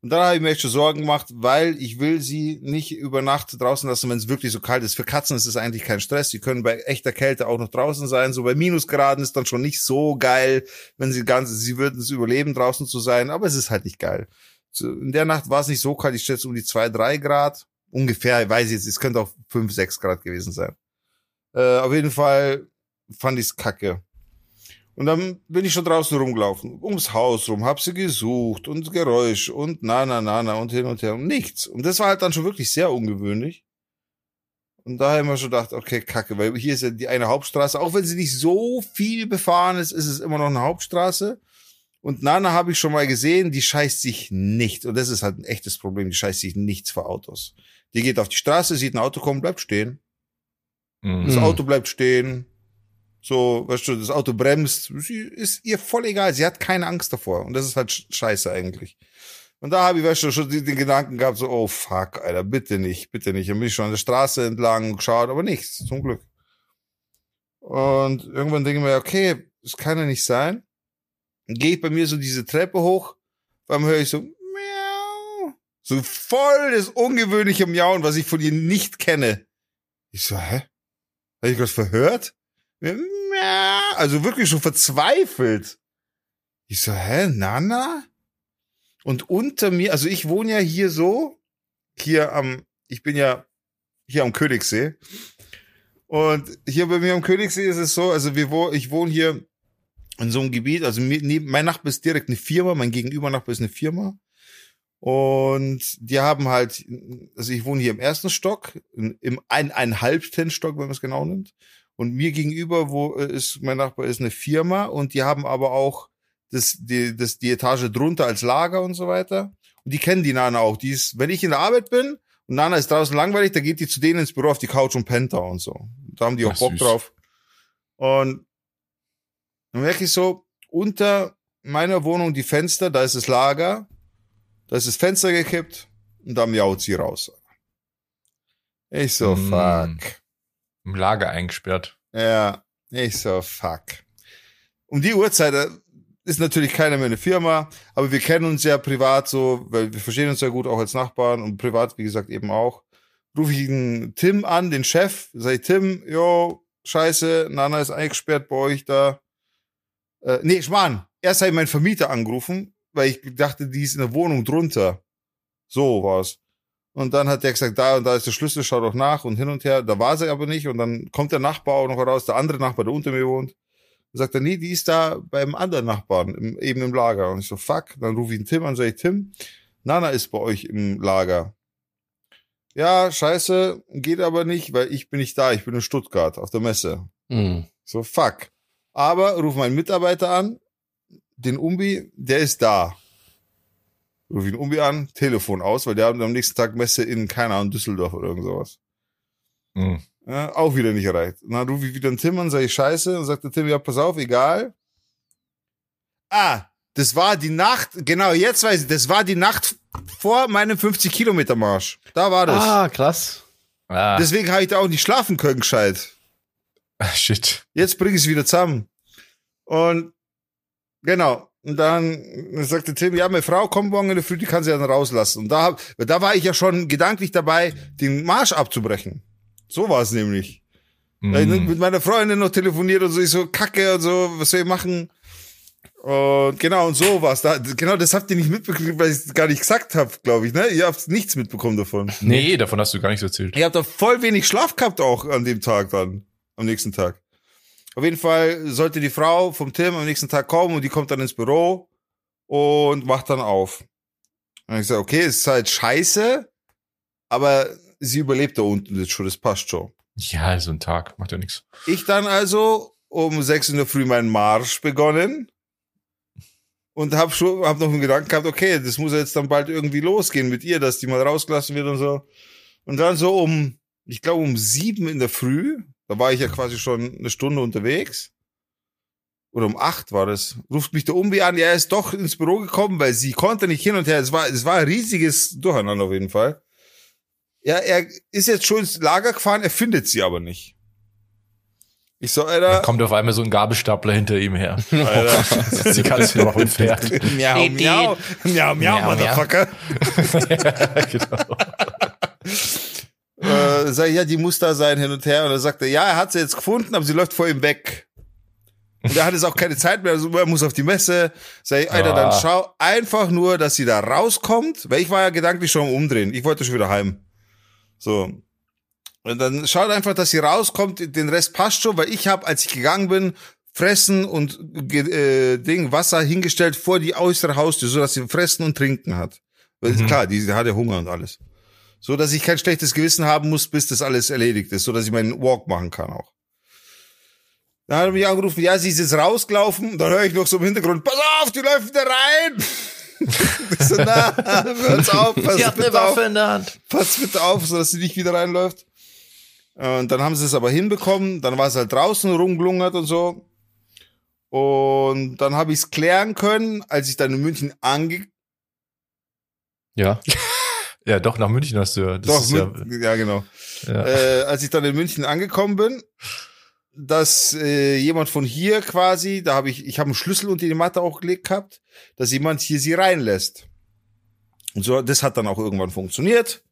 Und dann habe ich mir echt schon Sorgen gemacht, weil ich will sie nicht über Nacht draußen lassen, wenn es wirklich so kalt ist. Für Katzen ist es eigentlich kein Stress. Die können bei echter Kälte auch noch draußen sein. So bei Minusgraden ist dann schon nicht so geil, wenn sie ganz, sie würden es überleben, draußen zu sein. Aber es ist halt nicht geil. In der Nacht war es nicht so kalt. Ich schätze um die zwei, drei Grad. Ungefähr, ich weiß ich jetzt, es könnte auch fünf, sechs Grad gewesen sein. Äh, auf jeden Fall fand ich's kacke. Und dann bin ich schon draußen rumgelaufen, ums Haus rum, hab sie gesucht und Geräusch und na, na, na, na und hin und her und nichts. Und das war halt dann schon wirklich sehr ungewöhnlich. Und da haben wir schon gedacht, okay, kacke, weil hier ist ja die eine Hauptstraße, auch wenn sie nicht so viel befahren ist, ist es immer noch eine Hauptstraße. Und Nana habe ich schon mal gesehen, die scheißt sich nicht. Und das ist halt ein echtes Problem, die scheißt sich nichts vor Autos. Die geht auf die Straße, sieht ein Auto kommen, bleibt stehen. Das Mhm. Mhm. Auto bleibt stehen. So, weißt du, das Auto bremst. Sie ist ihr voll egal. Sie hat keine Angst davor. Und das ist halt sch- scheiße eigentlich. Und da habe ich, weißt du, schon den Gedanken gehabt, so, oh fuck, Alter, bitte nicht, bitte nicht. Dann bin ich schon an der Straße entlang geschaut, aber nichts, zum Glück. Und irgendwann denke ich mir, okay, das kann ja nicht sein. Dann gehe ich bei mir so diese Treppe hoch, beim höre ich so, miau. So voll das ungewöhnliche Miauen, was ich von ihr nicht kenne. Ich so, hä? Habe ich was verhört? Also wirklich schon verzweifelt. Ich so, hä, Nana? Und unter mir, also ich wohne ja hier so, hier am, ich bin ja hier am Königssee. Und hier bei mir am Königssee ist es so, also wir wo, ich wohne hier in so einem Gebiet, also mein Nachbar ist direkt eine Firma, mein Gegenüber Nachbar ist eine Firma. Und die haben halt, also ich wohne hier im ersten Stock, im ein, eineinhalbten Stock, wenn man es genau nimmt. Und mir gegenüber, wo äh, ist mein Nachbar, ist eine Firma und die haben aber auch das, die, das, die Etage drunter als Lager und so weiter. Und die kennen die Nana auch. Die ist, wenn ich in der Arbeit bin und Nana ist draußen langweilig, da geht die zu denen ins Büro auf die Couch und pennt da und so. Da haben die auch Ach, Bock süß. drauf. Und dann merke ich so, unter meiner Wohnung die Fenster, da ist das Lager, da ist das Fenster gekippt und da miaut sie raus. Ich so, Mm. fuck. Im Lager eingesperrt. Ja, ich so, fuck. Um die Uhrzeit äh, ist natürlich keiner mehr eine Firma, aber wir kennen uns ja privat so, weil wir verstehen uns ja gut auch als Nachbarn und privat, wie gesagt, eben auch. Rufe ich den Tim an, den Chef, ich, Tim, jo, scheiße, Nana ist eingesperrt bei euch da. Äh, nee, Schmarrn, erst habe ich meinen Vermieter angerufen, weil ich dachte, die ist in der Wohnung drunter. So war's. Und dann hat der gesagt, da und da ist der Schlüssel, schau doch nach und hin und her. Da war sie aber nicht. Und dann kommt der Nachbar auch noch raus, der andere Nachbar, der unter mir wohnt. Und sagt er, nee, die ist da beim anderen Nachbarn, im, eben im Lager. Und ich so, fuck. Dann rufe ich ihn Tim an, sag ich, Tim, Nana ist bei euch im Lager. Ja, scheiße, geht aber nicht, weil ich bin nicht da, ich bin in Stuttgart auf der Messe. Mhm. So, fuck. Aber ruf meinen Mitarbeiter an, den Umbi, der ist da. Ruf ihn Umbi an, Telefon aus, weil der hat am nächsten Tag Messe in, keine Ahnung, Düsseldorf oder irgend sowas. Mhm. Ja, auch wieder nicht erreicht. Und dann rufe ich wieder einen Tim an, sage ich scheiße, und sagt der Tim, ja, pass auf, egal. Ah, das war die Nacht, genau, jetzt weiß ich, das war die Nacht vor meinem 50-Kilometer-Marsch. Da war das. Ah, krass. Ah, Deswegen habe ich da auch nicht schlafen können, gescheit. shit. Jetzt bring ich es wieder zusammen. Und genau. Und dann sagte Tim, ja, meine Frau kommt morgen in der Früh, die kann sie dann rauslassen. Und da, da war ich ja schon gedanklich dabei, den Marsch abzubrechen. So war es nämlich. Da hab ich mit meiner Freundin noch telefoniert und so, ich so, kacke und so, was soll ich machen? Und genau, und so war's. Da, genau, das habt ihr nicht mitbekommen, weil ich es gar nicht gesagt habe, glaube ich, ne? Ihr habt nichts mitbekommen davon. Nee, davon hast du gar nichts erzählt. Ihr habt da voll wenig Schlaf gehabt auch an dem Tag dann, am nächsten Tag. Auf jeden Fall sollte die Frau vom Tim am nächsten Tag kommen und die kommt dann ins Büro und macht dann auf. Und ich sage, okay, es ist halt scheiße, aber sie überlebt da unten jetzt schon, das passt schon. Ja, so ein Tag, macht ja nichts. Ich dann also um sechs in der Früh meinen Marsch begonnen und hab schon hab noch einen Gedanken gehabt, okay, das muss jetzt dann bald irgendwie losgehen mit ihr, dass die mal rausgelassen wird und so. Und dann so um, ich glaube um sieben in der Früh, da war ich ja quasi schon eine Stunde unterwegs. Oder um acht war das. Ruft mich der Umbi an, ja, er ist doch ins Büro gekommen, weil sie konnte nicht hin und her. Es war, es war ein riesiges Durcheinander auf jeden Fall. Ja, er ist jetzt schon ins Lager gefahren, er findet sie aber nicht. Ich so, Da Alter, kommt auf einmal so ein Gabelstapler hinter ihm her. [LAUGHS] Alter. Die Katze noch und fährt. miau, miau, miau, miau, Miau, Motherfucker. [LAUGHS] genau. Äh, sag ich, ja, die muss da sein, hin und her. Und dann sagt er, ja, er hat sie jetzt gefunden, aber sie läuft vor ihm weg. Und er hat jetzt auch keine Zeit mehr, also er muss auf die Messe. Sag ich, Alter, dann Ah. schau einfach nur, dass sie da rauskommt, weil ich war ja gedanklich schon am Umdrehen. Ich wollte schon wieder heim. So. Und dann schaut einfach, dass sie rauskommt, den Rest passt schon, weil ich habe, als ich gegangen bin, Fressen und äh, Ding, Wasser hingestellt vor die äußere Haustür, so dass sie fressen und trinken hat. Mhm. klar, die, die hat ja Hunger und alles. So dass ich kein schlechtes Gewissen haben muss, bis das alles erledigt ist, so dass ich meinen Walk machen kann auch. Dann hat er mich angerufen, ja, sie ist jetzt rausgelaufen. Dann höre ich noch so im Hintergrund, pass auf, die läuft wieder rein. [LAUGHS] ich so, na, hör's auf, pass Sie hat eine bitte auf, Waffe in der Hand. pass bitte auf, so dass sie nicht wieder reinläuft. Und dann haben sie es aber hinbekommen. Dann war es halt draußen rumgelungert und so. Und dann habe ich es klären können, als ich dann in München ange... Ja. [LAUGHS] Ja, doch, nach München hast du ja. Das Doch, ja, ja, genau. ja. äh, als ich dann in München angekommen bin, dass äh, jemand von hier quasi, da habe ich, ich habe einen Schlüssel unter die Matte auch gelegt gehabt, dass jemand hier sie reinlässt. Und so, das hat dann auch irgendwann funktioniert.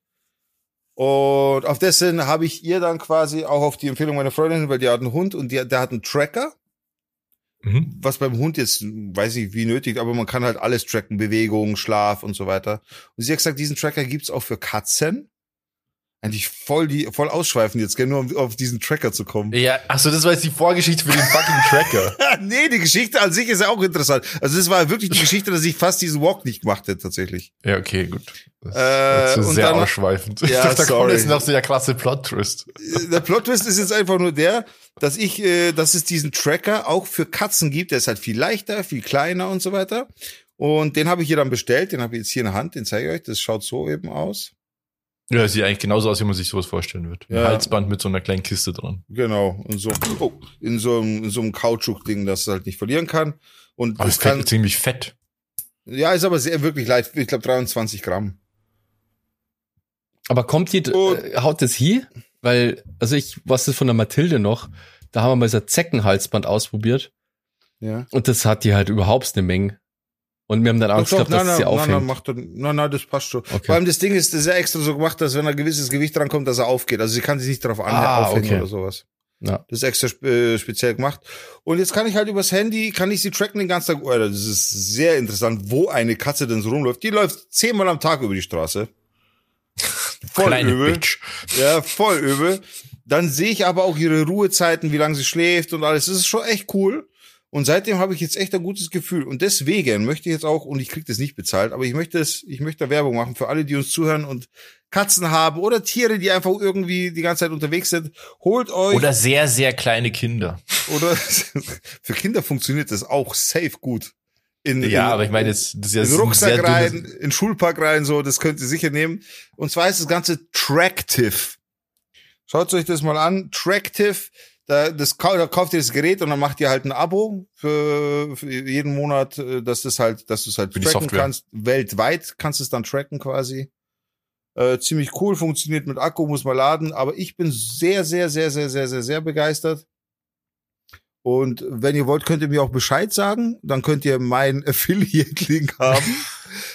Und auf dessen habe ich ihr dann quasi auch auf die Empfehlung meiner Freundin, weil die hat einen Hund und die, der hat einen Tracker, Mhm. was beim Hund jetzt, weiß ich wie nötig, aber man kann halt alles tracken, Bewegung, Schlaf und so weiter. Und sie hat gesagt, diesen Tracker gibt's auch für Katzen. Eigentlich voll die, voll ausschweifen jetzt, gell, nur um auf diesen Tracker zu kommen. Ja, ach so, das war jetzt die Vorgeschichte für den fucking Tracker. [LAUGHS] nee, die Geschichte an sich ist ja auch interessant. Also das war wirklich die Geschichte, dass ich fast diesen Walk nicht gemacht hätte, tatsächlich. Ja, okay, gut. Das Äh, ist sehr dann- ausschweifend. Ja, ich dachte, da kommt jetzt noch so der klasse Plot-Twist. Der Plot-Twist ist jetzt einfach nur der, dass ich, äh, dass es diesen Tracker auch für Katzen gibt. Der ist halt viel leichter, viel kleiner und so weiter. Und den habe ich hier dann bestellt. Den habe ich jetzt hier in der Hand. Den zeige ich euch. Das schaut so eben aus. Ja, das sieht eigentlich genauso aus, wie man sich sowas vorstellen wird. Ein Ja. Halsband mit so einer kleinen Kiste dran. Genau. Und so, oh, in so einem, in so einem Kautschuk-Ding, das es halt nicht verlieren kann. Und Aber es kann ziemlich fett. ja, ist aber sehr, wirklich leicht. Ich glaube 23 Gramm. Aber kommt die, Und- äh, haut das hier? Weil, also ich, was das von der Mathilde noch, da haben wir mal so ein Zeckenhalsband ausprobiert Ja. und das hat die halt überhaupt eine Menge. Und wir haben dann Angst Doch, doch, gehabt, dass nein, sie nein, nein, nein, aufhängt. macht nein, nein, das passt schon. Okay. Vor allem das Ding ist, das ist ja extra so gemacht, dass wenn ein gewisses Gewicht drankommt, dass er aufgeht. Also sie kann sich nicht darauf Ah, aufhängen okay. oder sowas. Ja. Das ist extra äh, speziell gemacht. Und jetzt kann ich halt übers Handy, kann ich sie tracken den ganzen Tag. Oh, das ist sehr interessant, wo eine Katze denn so rumläuft. Die läuft zehnmal am Tag über die Straße. Voll Kleine übel. Bitch. Ja, voll übel. Dann sehe ich aber auch ihre Ruhezeiten, wie lange sie schläft und alles. Das ist schon echt cool. Und seitdem habe ich jetzt echt ein gutes Gefühl. Und deswegen möchte ich jetzt auch, und ich kriege das nicht bezahlt, aber ich möchte es, ich möchte da Werbung machen für alle, die uns zuhören und Katzen haben oder Tiere, die einfach irgendwie die ganze Zeit unterwegs sind. Holt euch Oder sehr, sehr kleine Kinder. oder [LAUGHS] für Kinder funktioniert das auch safe gut. In, Ja, in, aber ich meine, das ist ja in Rucksack rein, in Schulpark rein, so, das könnt ihr sicher nehmen. Und zwar ist das Ganze Tractive. Schaut euch das mal an. Tractive, da, das, da kauft ihr das Gerät und dann macht ihr halt ein Abo für, für jeden Monat, äh, dass das halt, dass du es halt Für tracken kannst. Weltweit kannst du es dann tracken quasi. Äh, ziemlich cool, funktioniert mit Akku, muss man laden, aber ich bin sehr, sehr, sehr, sehr, sehr, sehr, sehr begeistert. Und wenn ihr wollt, könnt ihr mir auch Bescheid sagen. Dann könnt ihr meinen [LAUGHS] Affiliate-Link haben.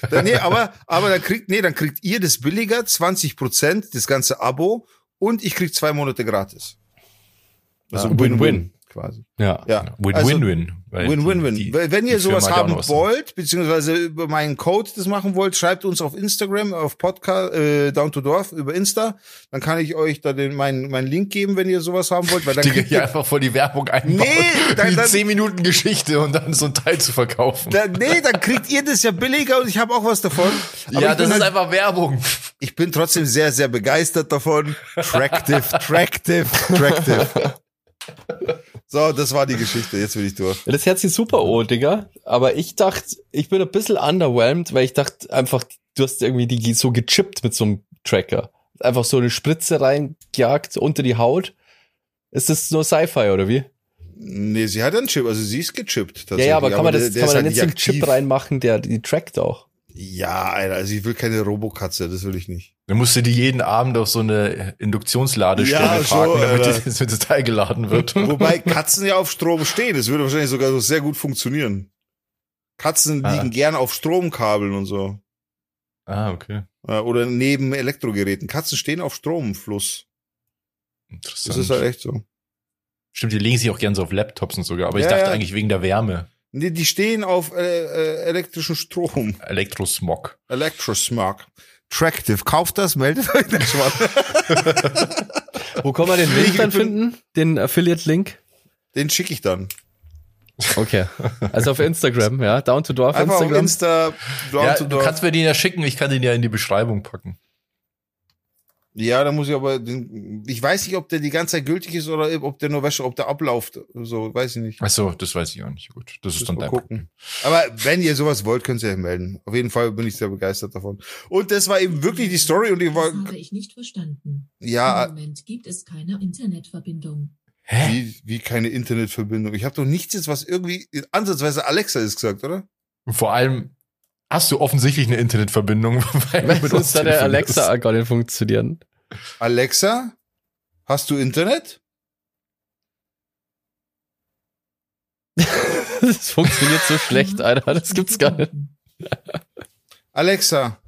dann, nee, aber, aber dann kriegt, nee, dann kriegt ihr das billiger, 20 Prozent, das ganze Abo. Und ich krieg zwei Monate gratis. Also Ja, Win-Win. Quasi. Ja. Ja. Win-win-win. weil Win-win-win. die- Wenn wenn ihr sowas haben wollt, beziehungsweise über meinen Code das machen wollt, schreibt uns auf Instagram, auf Podcast, äh, Down to Dorf, über Insta. Dann kann ich euch da den, meinen, meinen Link geben, wenn ihr sowas haben wollt, weil dann [LAUGHS] Die kriegt hier ihr, einfach vor die Werbung einbauen. Nee, dann- dann- 10 Minuten Geschichte und dann so ein Teil zu verkaufen. dann, nee, dann kriegt ihr das ja billiger und ich habe auch was davon. Aber ja, das ist halt, einfach Werbung. ich bin trotzdem sehr, sehr begeistert davon. Tractive, tractive, tractive. [LAUGHS] So, das war die Geschichte. Jetzt bin ich durch. Ja, Das hört sich super an, Digga. Aber ich dachte, ich bin ein bisschen underwhelmed, weil ich dachte einfach, du hast irgendwie die so gechippt mit so einem Tracker. Einfach so eine Spritze reingejagt unter die Haut. Ist das nur Sci-Fi oder wie? Nee, sie hat einen Chip, also sie ist gechippt. Ja, tatsächlich, ja, aber kann man das, der- der kann man halt da nicht so einen. Chip reinmachen, der die trackt auch? Ja, Alter, also ich will keine Robokatze, das will ich nicht. Dann musst du die jeden Abend auf so eine Induktionsladestelle Ja, parken, schon, damit, damit das [LAUGHS] Teil geladen wird. Wobei Katzen ja auf Strom stehen, das würde wahrscheinlich sogar so sehr gut funktionieren. Katzen Ah. liegen gern auf Stromkabeln und so. ah, okay. Äh, Oder neben Elektrogeräten. Katzen stehen auf Stromfluss. Interessant. Das ist halt echt so. Stimmt, die legen sich auch gern so auf Laptops und sogar, aber ich Ja, dachte ja. eigentlich wegen der Wärme. Nee, die stehen auf äh, äh, elektrischen Strom. Elektrosmog. Electrosmog. Tractive. Kauft das, meldet euch [LAUGHS] nicht mal. Wo kann man den Ich Link dann finden? Den Affiliate-Link? Den schicke ich dann. Okay. Also auf Instagram, ja. Down to Dorf Einfach auf Instagram. Insta. Down Ja, to du Dorf. kannst mir den ja schicken, ich kann den ja in die Beschreibung packen. Ja, da muss ich aber, den, ich weiß nicht, ob der die ganze Zeit gültig ist oder ob der nur wäsche, ob der abläuft. So, weiß ich nicht. Ach so, das weiß ich auch nicht. Gut, das ist Müssen dann dein gucken. Aber wenn ihr sowas wollt, könnt ihr euch melden. Auf jeden Fall bin ich sehr begeistert davon. Und das war eben wirklich die Story und ich war, Das habe ich nicht verstanden. ja, Im Moment gibt es keine Internetverbindung. Hä? wie, wie keine Internetverbindung. Ich habe doch nichts jetzt, was irgendwie ansatzweise Alexa ist gesagt, oder? Und vor allem hast du offensichtlich eine Internetverbindung, [LAUGHS] weil du Mit uns hat der. Alexa gar nicht funktionieren. Alexa, hast du Internet? [LAUGHS] Das funktioniert so schlecht, Alter. Das gibt's gar nicht. Alexa,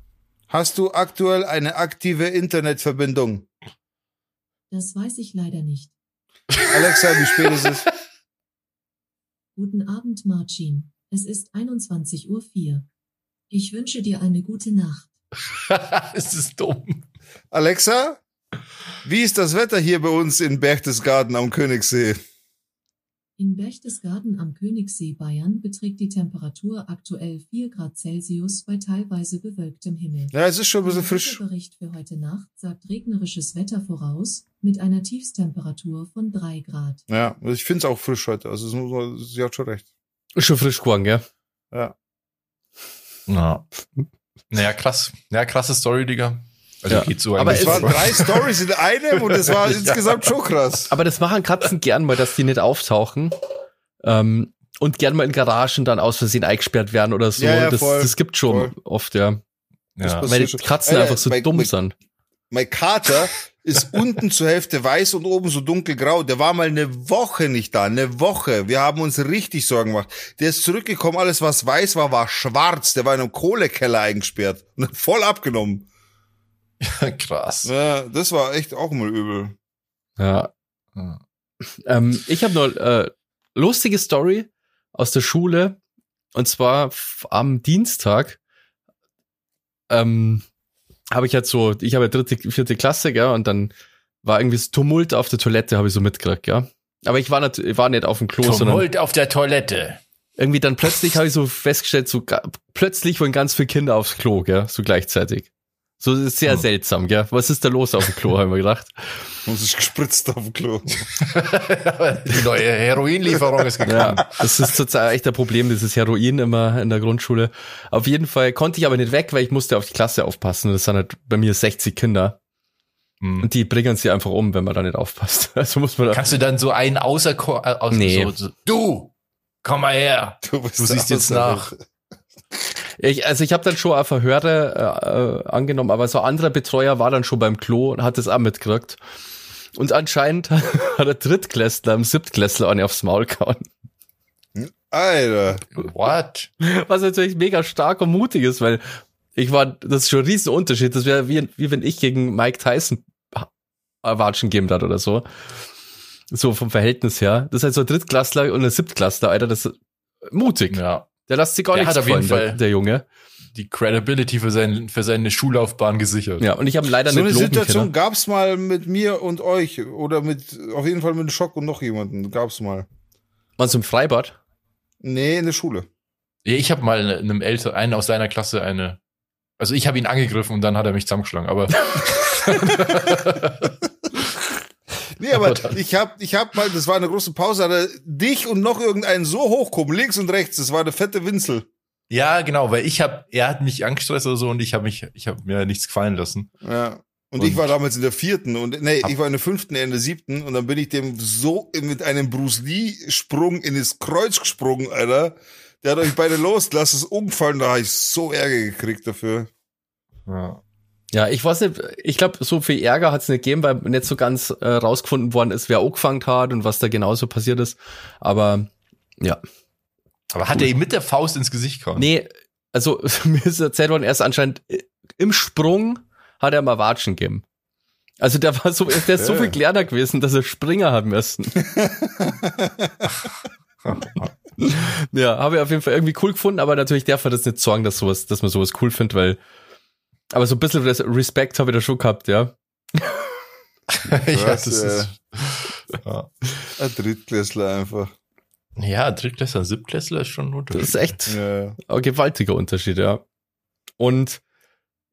hast du aktuell eine aktive Internetverbindung? Das weiß ich leider nicht. Alexa, wie spät ist es? Guten Abend, Marcin. Es ist 21.04 Uhr. Ich wünsche dir eine gute Nacht. [LAUGHS] es ist dumm. Alexa, wie ist das Wetter hier bei uns in Berchtesgaden am Königssee? In Berchtesgaden am Königssee Bayern beträgt die Temperatur aktuell 4 Grad Celsius bei teilweise bewölktem Himmel. Ja, es ist schon ein bisschen Der frisch. Wetterbericht für heute Nacht sagt regnerisches Wetter voraus, mit einer Tiefstemperatur von 3 Grad. Ja, also ich finde es auch frisch heute. Also es muss man- sie hat schon recht. Ist schon frisch geworden, gell? Ja. Ja. Naja, krass. Ja, krasse Story, Digga. Also Ja. geht so Aber. Es waren drei Stories in einem und es war [LAUGHS] Ja. insgesamt schon krass. Aber das machen Katzen gern mal, dass die nicht auftauchen. Ähm, und gern mal in Garagen dann aus Versehen eingesperrt werden oder so. Ja, ja, das, voll. das gibt schon Voll. oft, ja. ja. Weil die. Katzen Äh, einfach so dumm bei- sind. Mein Kater ist unten zur Hälfte weiß und oben so dunkelgrau. Der war mal eine Woche nicht da, eine Woche. Wir haben uns richtig Sorgen gemacht. Der ist zurückgekommen, alles was weiß war, war schwarz. Der war in einem Kohlekeller eingesperrt und hat voll abgenommen. krass. Ja, das war echt auch mal übel. Ja. Ja. Ähm, ich habe noch äh, lustige Story aus der Schule. Und zwar am Dienstag ähm, habe ich halt so, ich habe ja dritte, vierte Klasse, gell, und dann war irgendwie das Tumult auf der Toilette, habe ich so mitgekriegt, ja. Aber ich war, nicht, ich war nicht auf dem Klo, sondern Tumult auf der Toilette. irgendwie dann plötzlich habe ich so festgestellt, so plötzlich wollen ganz viele Kinder aufs Klo, gell, so gleichzeitig. So ist sehr Hm. seltsam, gell. Was ist da los auf dem Klo, haben wir gedacht. [LAUGHS] Und sich gespritzt auf dem Klo. [LAUGHS] Die neue Heroinlieferung ist gekommen. Ja, das ist zurzeit echt ein Problem, dieses Heroin immer in der Grundschule. Auf jeden Fall konnte ich aber nicht weg, weil ich musste auf die Klasse aufpassen. Das sind halt bei mir 60 Kinder. Hm. Und die bringen sie einfach um, wenn man da nicht aufpasst. [LAUGHS] Also muss man da. Kannst du dann so einen außer äh, aus, Nee. so, so, du, komm mal her. bist Du siehst jetzt nach. Ich, also ich habe dann schon auch Verhöre äh, äh, angenommen, aber so ein anderer Betreuer war dann schon beim Klo und hat das auch mitgekriegt. Und anscheinend [LAUGHS] hat der Drittklässler im Siebtklässler eine aufs Maul gehauen. Alter. What? Was natürlich mega stark und mutig ist, weil ich war, das ist schon ein riesen Unterschied. Das wäre wie, wie wenn ich gegen Mike Tyson Watschen geben hat oder so. So vom Verhältnis her. Das ist halt so ein Drittklässler und ein Siebtklässler, Alter. Das ist mutig. Ja. Der lässt sich gar Der nichts hat auf jeden gefallen, der, Fall- der Junge. Die Credibility für, sein, für seine Schullaufbahn gesichert. Ja, und ich habe leider So eine Situation können. gab's mal mit mir und euch oder mit auf jeden Fall mit Schock und noch jemanden. Gab's mal. Meinst du im Freibad? Nee, in der Schule. Ja, Ich habe mal einem Älter, einen aus seiner Klasse eine. Also ich habe ihn angegriffen und dann hat er mich zusammengeschlagen. Aber [LAUGHS] [LAUGHS] Nee, aber ich hab, ich hab mal, das war eine große Pause, hat er dich und noch irgendeinen so hochkommen, links und rechts. Das war eine fette Winzel. ja, genau, weil ich habe, er hat mich angestresst oder so und ich habe mich, ich habe mir nichts gefallen lassen. Ja. Und, Und- ich war damals in der vierten und nee, ich war in der fünften, er in der siebten und dann bin ich dem so mit einem Bruce Lee Sprung in das Kreuz gesprungen, Alter. Der hat euch beide losgelassen, ist umgefallen, da habe ich so Ärger gekriegt dafür. Ja. Ja, ich weiß nicht, ich glaube, so viel Ärger hat es nicht gegeben, weil nicht so ganz äh, rausgefunden worden ist, wer angefangen hat und was da genauso passiert ist. Aber ja. Aber hat er ihm mit der Faust ins Gesicht gehauen? Nee, also [LAUGHS] mir ist erzählt worden, erst anscheinend äh, im Sprung hat er mal Watschen gegeben. Also der war so, der ist so viel kleiner gewesen, dass er Springer haben müssen. [LAUGHS] ja, habe ich auf jeden Fall irgendwie cool gefunden, aber natürlich darf er das nicht sagen, dass sowas, dass man sowas cool findet, weil aber so ein bisschen Res- Respekt habe ich da schon gehabt, ja. [LAUGHS] ja, das ist. Ja. Ein Drittklässler einfach. ja, Drittklässler und Siebtklässler ist schon ein Das Unterschied. ist echt Ja. ein gewaltiger Unterschied, ja. Und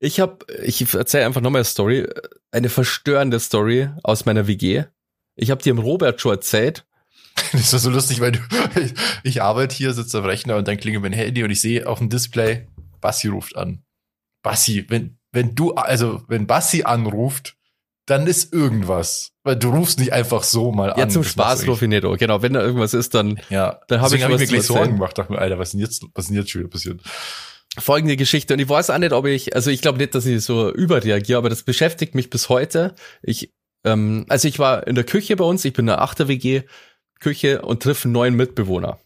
Ich habe, ich erzähle einfach nochmal eine Story, eine verstörende Story aus meiner WG. Ich habe dir im Robert schon erzählt. [LAUGHS] Das war so lustig, weil du, ich, [LAUGHS] ich arbeite hier, sitze am Rechner und dann klingelt mein Handy und ich sehe auf dem Display, Bassi ruft an. Bassi, wenn, wenn du, also wenn Bassi anruft, dann ist irgendwas. Weil du rufst nicht einfach so mal an. Ja, zum Spaß du ruf ich nicht. an. Genau, wenn da irgendwas ist, dann. Ja, Dann hab deswegen ich habe ich mir gleich. Sorgen gemacht. Dachte mir, Alter, was ist denn jetzt, was ist denn jetzt schon wieder passiert? folgende Geschichte. Und ich weiß auch nicht, ob ich, also ich glaube nicht, dass ich so überreagiere, aber das beschäftigt mich bis heute. Ich, ähm, also ich war in der Küche bei uns, ich bin in der 8er WG Küche und treffe einen neuen Mitbewohner.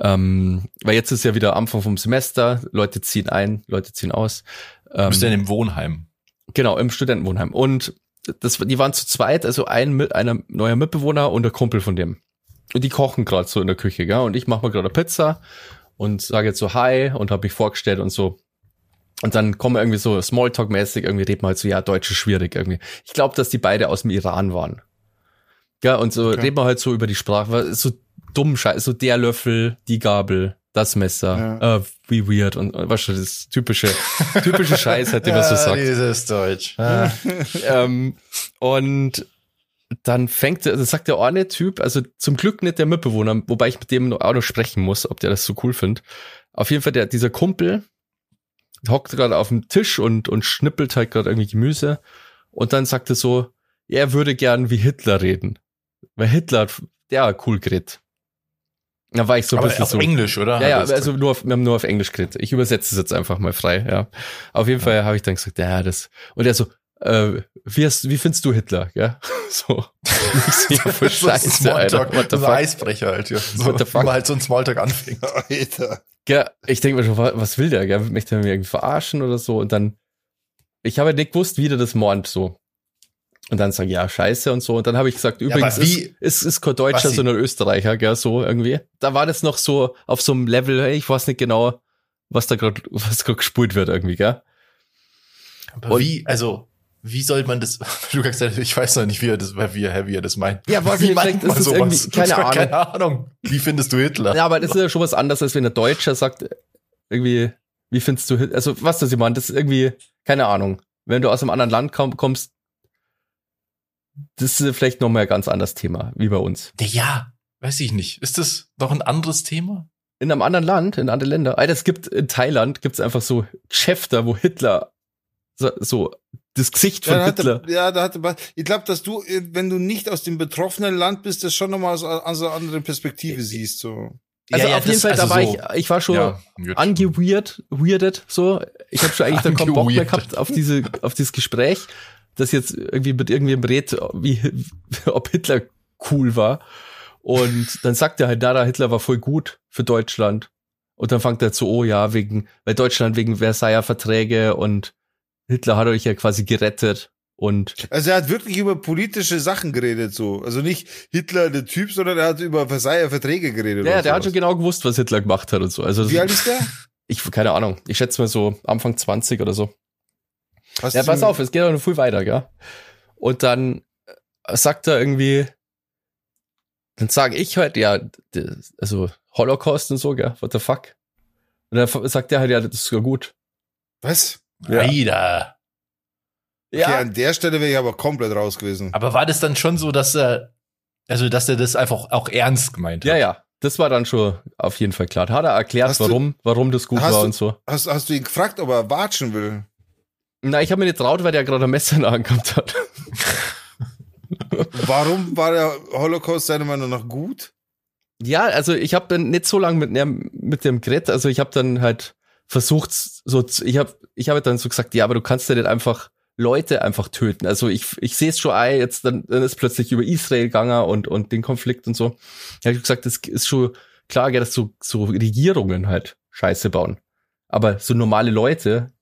Ähm, weil jetzt ist ja wieder Anfang vom Semester, Leute ziehen ein, Leute ziehen aus. Du Ähm, bist ja in dem Wohnheim. Genau, im Studentenwohnheim. Und das, die waren zu zweit, also ein mit einer neuer Mitbewohner und der Kumpel von dem. Und die kochen gerade so in der Küche, gell? Und ich mache mir gerade eine Pizza und sage jetzt so Hi und habe mich vorgestellt und so. Und dann kommen wir irgendwie so Smalltalk-mäßig, irgendwie reden wir halt so, ja, Deutsch ist schwierig irgendwie. Ich glaube, dass die beide aus dem Iran waren. Ja, und so Okay. reden wir halt so über die Sprache, so dumm Scheiß, so der Löffel, die Gabel, das Messer, äh, wie weird und äh, weißt du, das typische, typische [LAUGHS] Scheiß, halt, den man so sagt Dieses Deutsch. Ah. [LAUGHS] ähm, und dann fängt, also sagt der eine Typ, also zum Glück nicht der Mitbewohner, wobei ich mit dem auch noch sprechen muss, ob der das so cool findet. Auf jeden Fall, der, dieser Kumpel hockt gerade auf dem Tisch und, und schnippelt halt gerade irgendwie Gemüse. Und dann sagt er so, er würde gern wie Hitler reden. Weil Hitler, der hat cool geredet. Da war ich so ein Aber bisschen auf so. Englisch, oder? Ja, ja, also nur auf, wir haben nur auf Englisch geredet. Ich übersetze es jetzt einfach mal frei, ja. Auf jeden Fall habe ich dann gesagt, ja, das. Und er so, äh, wie, hast, wie findest du Hitler? Ja, [LAUGHS] so. Ich so, ja, [LAUGHS] Scheiße, Smalltalk, Alter. What so the fuck? Eisbrecher halt, ja. So, What the fuck? Halt so ein Smalltalk anfängt. [LAUGHS] Alter. Ja, ich denke mir schon, wa- was will der? Gell? Möchte er mich irgendwie verarschen oder so? Und dann, ich habe nicht gewusst, wie der das meint, so. Und dann sag ich, ja, scheiße und so. Und dann habe ich gesagt, übrigens, aber wie- ist, ist, ist kein Deutscher, sondern Österreicher, gell, so irgendwie. Da war das noch so auf so einem Level, hey, ich weiß nicht genau, was da gerade, [LAUGHS] was gerade gespult wird irgendwie, gell. Aber Und- wie, also, wie soll man das, [LAUGHS] du hast gesagt, ich weiß noch nicht, wie er das, wie er, wie er das meint. Ja, weiß wie das ist irgendwie- keine [LAUGHS] Ahnung. Keine Ahnung. Wie findest du Hitler? Ja, aber das ist ja schon was anderes, als wenn ein Deutscher sagt, irgendwie, wie findest du, Hit- also was das jemand, das ist irgendwie, keine Ahnung. Wenn du aus einem anderen Land komm, kommst, das ist vielleicht nochmal ein ganz anderes Thema, wie bei uns. Ja, weiß ich nicht. Ist das doch ein anderes Thema? In einem anderen Land, in anderen Ländern, Alter, es gibt, in Thailand gibt's einfach so Geschäfte, wo Hitler, so, so das Gesicht von Ja, da hatte, Hitler. ja, da hatte, ich glaube, dass du, äh, wenn du nicht aus dem betroffenen Land bist, das schon nochmal aus, aus einer anderen Perspektive siehst. So. Also Ja, ja, auf jeden das- Fall, da also war so- ich, ich war schon Ja, gut. angeweird, weirdet, so. Ich habe schon eigentlich dann keinen Bock mehr Angeweirdet. gehabt auf diese, [LAUGHS] auf dieses Gespräch, das jetzt irgendwie mit irgendwem redet, wie, [LAUGHS] ob Hitler cool war. Und dann sagt er halt, da, da, Hitler war voll gut für Deutschland. Und dann fängt er zu, oh ja, wegen, weil Deutschland wegen Versailler Verträge und Hitler hat euch ja quasi gerettet. Und Also er hat wirklich über politische Sachen geredet, so. Also nicht Hitler der Typ, sondern er hat über Versailler Verträge geredet. ja, der hat schon sowas. genau gewusst, was Hitler gemacht hat und so. Also Wie alt ist der? ich, keine Ahnung. Ich schätze mal so Anfang 20 oder so. Hast Ja, pass auf, es geht auch noch viel weiter, gell? Und dann äh, sagt er irgendwie, dann sage ich halt, ja, also Holocaust und so, gell? What the fuck? Und dann sagt er halt, ja, das ist ja gut. Was? Ja. Alter. Okay, an der Stelle wäre ich aber komplett raus gewesen. Aber war das dann schon so, dass er, also, dass er das einfach auch ernst gemeint hat? Ja, ja. Das war dann schon auf jeden Fall klar. Da hat er erklärt, Hast du- warum, warum das gut war du- und so. Hast, hast du ihn gefragt, ob er watschen will? Na, ich habe mir nicht traut, weil der gerade ein Messer in der Hand gehabt hat. [LAUGHS] Warum war der Holocaust seiner Meinung nach gut? Ja, also ich habe dann nicht so lange mit, dem- mit dem geredet. Also ich habe dann halt versucht, so, ich habe ich hab dann so gesagt, ja, aber du kannst ja nicht einfach Leute einfach töten. Also ich, ich sehe es schon ein, jetzt dann, dann ist plötzlich über Israel gegangen und, und den Konflikt und so. Da hab ich gesagt, das ist schon klar, dass so, so Regierungen halt Scheiße bauen. Aber so normale Leute,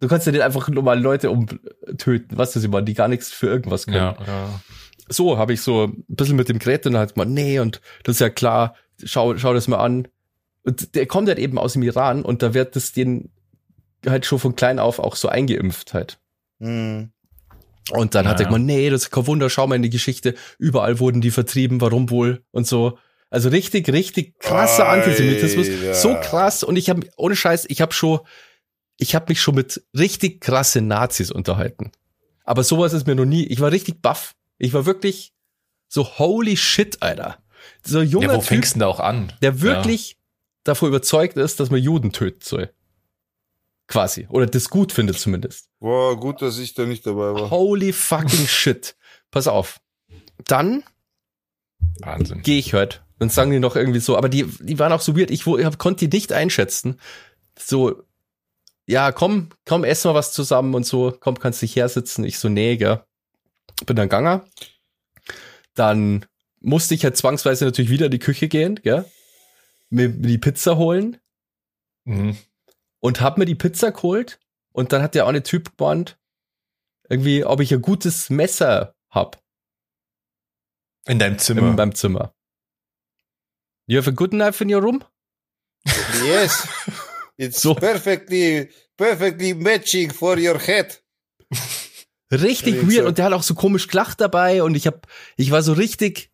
du kannst ja nicht einfach normale Leute umtöten, was das immer, die gar nichts für irgendwas können Ja, ja. so habe ich so ein bisschen mit dem geredet und dann hat man, nee, und das ist ja klar, schau, schau das mal an. Und der kommt halt eben aus dem Iran und da wird das den halt schon von klein auf auch so eingeimpft halt. Hm. Und dann hat er Ja. gemeint, nee, das ist kein Wunder, schau mal in die Geschichte, überall wurden die vertrieben, warum wohl und so. Also richtig, richtig krasser Alter. Antisemitismus, so krass und ich habe ohne Scheiß, ich habe schon ich habe mich schon mit richtig krasse Nazis unterhalten. Aber sowas ist mir noch nie, ich war richtig baff. Ich war wirklich so holy shit, Alter. So junger Ja, wo Typ, fängst du denn da auch an? der wirklich davon überzeugt ist, dass man Juden töten soll. Quasi. Oder das gut findet zumindest. Boah, gut, dass ich da nicht dabei war. Holy fucking [LAUGHS] shit. Pass auf. Dann Ja, Wahnsinn. gehe ich halt. Dann sagen die noch irgendwie so, aber die, die waren auch so weird. Ich, ich konnte die nicht einschätzen. So, ja, komm, komm, ess mal was zusammen und so. Komm, kannst dich hersitzen. Ich so, nee, gell. Bin dann ganger. Dann musste ich halt zwangsweise natürlich wieder in die Küche gehen, gell. Mir die Pizza holen Mhm. und hab mir die Pizza geholt. Und dann hat der eine Typ gemeint, irgendwie, ob ich ein gutes Messer hab In deinem Zimmer. in meinem Zimmer. You have a good knife in your room? Yes. [LAUGHS] It's So. perfectly, perfectly matching for your head. [LAUGHS] Richtig weird exakt. und der hat auch so komisch gelacht dabei und ich hab, ich war so richtig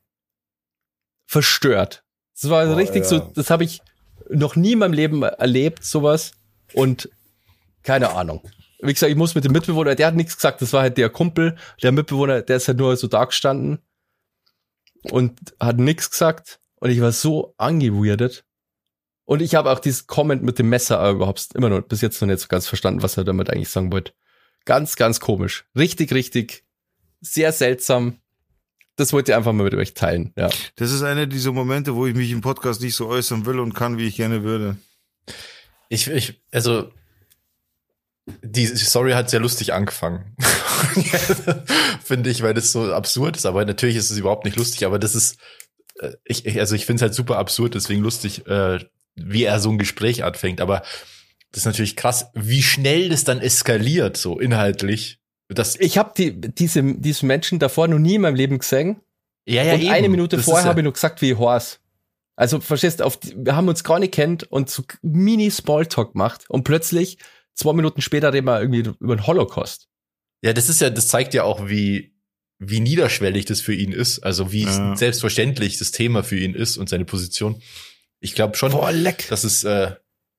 verstört. Das war so Boah, richtig ja. so, das habe ich noch nie in meinem Leben erlebt, sowas. Und keine Ahnung. Wie gesagt, ich muss mit dem Mitbewohner, der hat nichts gesagt, das war halt der Kumpel, der Mitbewohner, der ist halt nur so da gestanden und hat nichts gesagt und ich war so angeweirdet. Und ich habe auch dieses Comment mit dem Messer überhaupt immer noch bis jetzt noch nicht so ganz verstanden, was er damit eigentlich sagen wollte. Ganz, ganz komisch. Richtig, richtig, sehr seltsam. Das wollte ich einfach mal mit euch teilen. Ja. Das ist einer dieser Momente, wo ich mich im Podcast nicht so äußern will und kann, wie ich gerne würde. Ich, ich, also, die Story hat sehr lustig angefangen. [LAUGHS] finde ich, weil das so absurd ist. Aber natürlich ist es überhaupt nicht lustig, aber das ist, äh, ich, ich- also ich finde es halt super absurd, deswegen lustig, äh, wie er so ein Gespräch anfängt. Aber das ist natürlich krass, wie schnell das dann eskaliert, so inhaltlich. Das, Ich habe die, diese, diesen Menschen davor noch nie in meinem Leben gesehen. ja, und eben. eine Minute Das vorher ja- habe ich nur gesagt, wie Horst. Also, verstehst du, auf die, wir haben uns gar nicht kennt und so mini Smalltalk gemacht und plötzlich, zwei Minuten später reden wir irgendwie über den Holocaust. Ja, das ist ja, das zeigt ja auch, wie, wie niederschwellig das für ihn ist. Also wie Ja. selbstverständlich das Thema für ihn ist und seine Position. Ich glaube schon, leck. dass es, äh,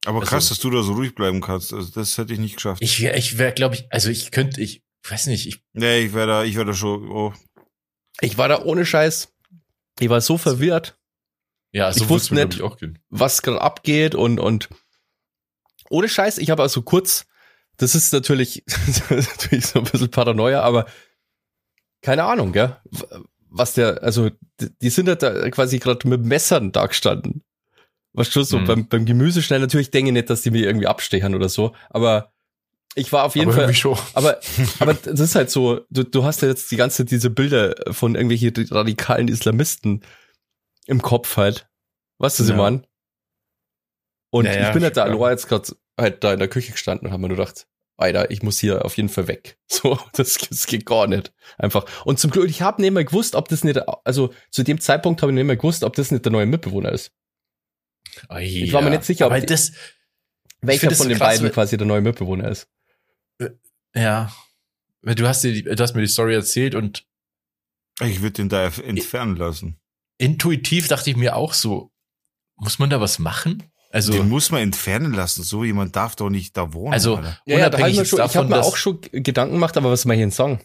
Aber Also- krass, dass du da so ruhig bleiben kannst. Also das hätte ich nicht geschafft. ich wäre, ich wäre, glaube ich, also ich könnte, ich weiß nicht, ich, nee, ich wäre da, ich wäre da schon, oh. Ich war da ohne Scheiß. Ich war so verwirrt, ja, so Ich wusste nicht- ich, auch gehen. was gerade abgeht und, und ohne Scheiß, ich habe also kurz, das ist natürlich, [LAUGHS] natürlich so ein bisschen Paranoia, aber keine Ahnung, gell? Was der, also, die die sind halt da quasi gerade mit Messern da gestanden. Was schon so Mhm. beim, beim Gemüseschneiden, natürlich denke ich nicht, dass die mir irgendwie abstechern oder so, aber ich war auf jeden Aber Fall, schon. aber, [LAUGHS] aber das ist halt so, du, du hast ja jetzt die ganze Zeit diese Bilder von irgendwelchen radikalen Islamisten im Kopf halt. Weißt du, ich Ja. meine? Und Ja, ja, ich bin halt da. Laura jetzt gerade halt da in der Küche gestanden und habe mir nur gedacht, Alter, ich muss hier auf jeden Fall weg. [LAUGHS] So, das, das geht gar nicht. Einfach. Und zum Glück, ich habe nicht mehr gewusst, ob das nicht, also zu dem Zeitpunkt habe ich nicht mehr gewusst, ob das nicht der neue Mitbewohner ist. Ich war mir nicht sicher, ob das, Welcher von den krass, beiden quasi der neue Mitbewohner ist. ja. Weil Du hast dir, du hast mir die Story erzählt und Ich würde den da entfernen lassen. intuitiv dachte ich mir auch so, muss man da was machen? Also, den muss man entfernen lassen. So jemand darf doch nicht da wohnen. Also, Alter. Ja, ja, da hab ich ich habe mir auch schon Gedanken gemacht, aber was soll man hier denn sagen?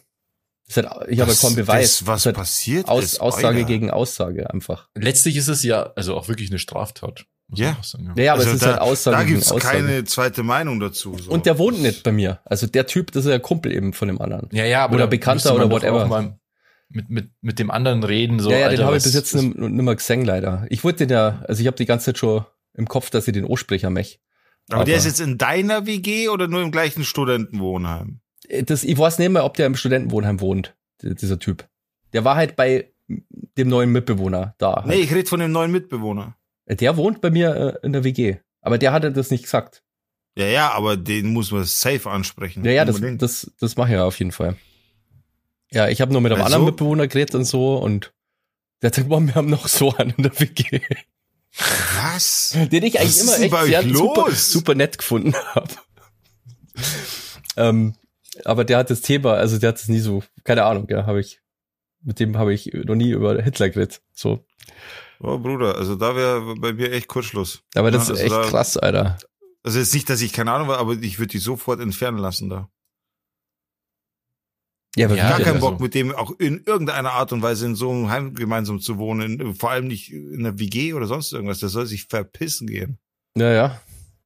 Halt, ich habe Das- kaum Beweis. Das, was halt passiert Aus, ist. Aussage Alter. gegen Aussage einfach. letztlich ist es ja, also auch wirklich eine Straftat. muss Ja. sagen, Ja, ja, aber Also es ist da, halt Aussage da gegen gibt's Aussage. keine zweite Meinung dazu. So. Und der wohnt nicht bei mir. Also der Typ, das ist ja Kumpel eben von dem anderen. Ja, ja, aber Oder Bekannter oder whatever. auch Mal mit, mit, mit dem anderen reden, so. ja, ja, den Alter, habe ich bis jetzt nicht mehr gesehen, leider. Ich wollte den ja, also ich habe die ganze Zeit schon im Kopf, dass ich den Ansprecher mech. aber der aber- ist jetzt in deiner WG oder nur im gleichen Studentenwohnheim? Äh, Das, ich weiß nicht mehr, ob der im Studentenwohnheim wohnt, dieser Typ. Der war halt bei dem neuen Mitbewohner da. Halt. Nee, ich rede von dem neuen Mitbewohner. Der wohnt bei mir äh, in der WG. Aber der hatte das nicht gesagt. Ja, ja, aber den muss man safe ansprechen. Ja, ja, das, Unbedingt. das, das mache ich ja auf jeden Fall. Ja, ich habe nur mit einem Also? anderen Mitbewohner geredet und so und der hat gesagt, boah, wir haben noch so einen in der WG. Was? Den ich eigentlich Was immer echt sehr super, super nett gefunden habe. ähm, aber der hat das Thema, also der hat es nie so, keine Ahnung, ja, habe ich, mit dem habe ich noch nie über Hitler geredet. So. Oh, Bruder, also da wäre bei mir echt Kurzschluss. Aber das Ja, ist also echt da- krass, Alter. Also jetzt nicht, dass ich keine Ahnung war, aber ich würde die sofort entfernen lassen da. Ja, aber Ja, Gar wie keinen Bock, mit dem auch in irgendeiner Art und Weise in so einem Heim gemeinsam zu wohnen, vor allem nicht in einer WG oder sonst irgendwas. Der soll sich verpissen gehen. Ja, ja.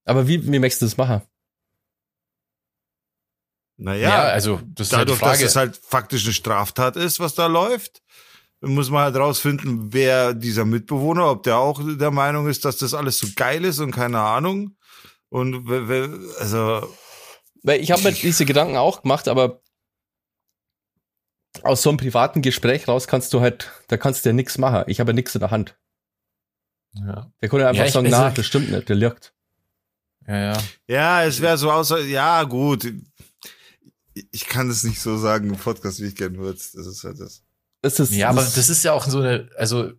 Aber wie, wie möchtest du das machen? Naja, Ja, also das ist halt die dadurch, dass Frage. es halt faktisch eine Straftat ist, was da läuft, muss man halt rausfinden, wer dieser Mitbewohner, ob der auch der Meinung ist, dass das alles so geil ist und keine Ahnung. Und also Weil ich habe mir diese Gedanken auch gemacht, aber aus so einem privaten Gespräch raus kannst du halt, da kannst du ja nichts machen. Ich habe ja nichts in der Hand. ja, Der konnte einfach Ja, sagen, na, das stimmt nicht, der lügt. ja, ja. ja, es wäre so außer ja gut. Ich kann das nicht so sagen im Podcast, wie ich gern würde. Das ist halt das. Das ist, Ja, aber das ist ja auch so eine, also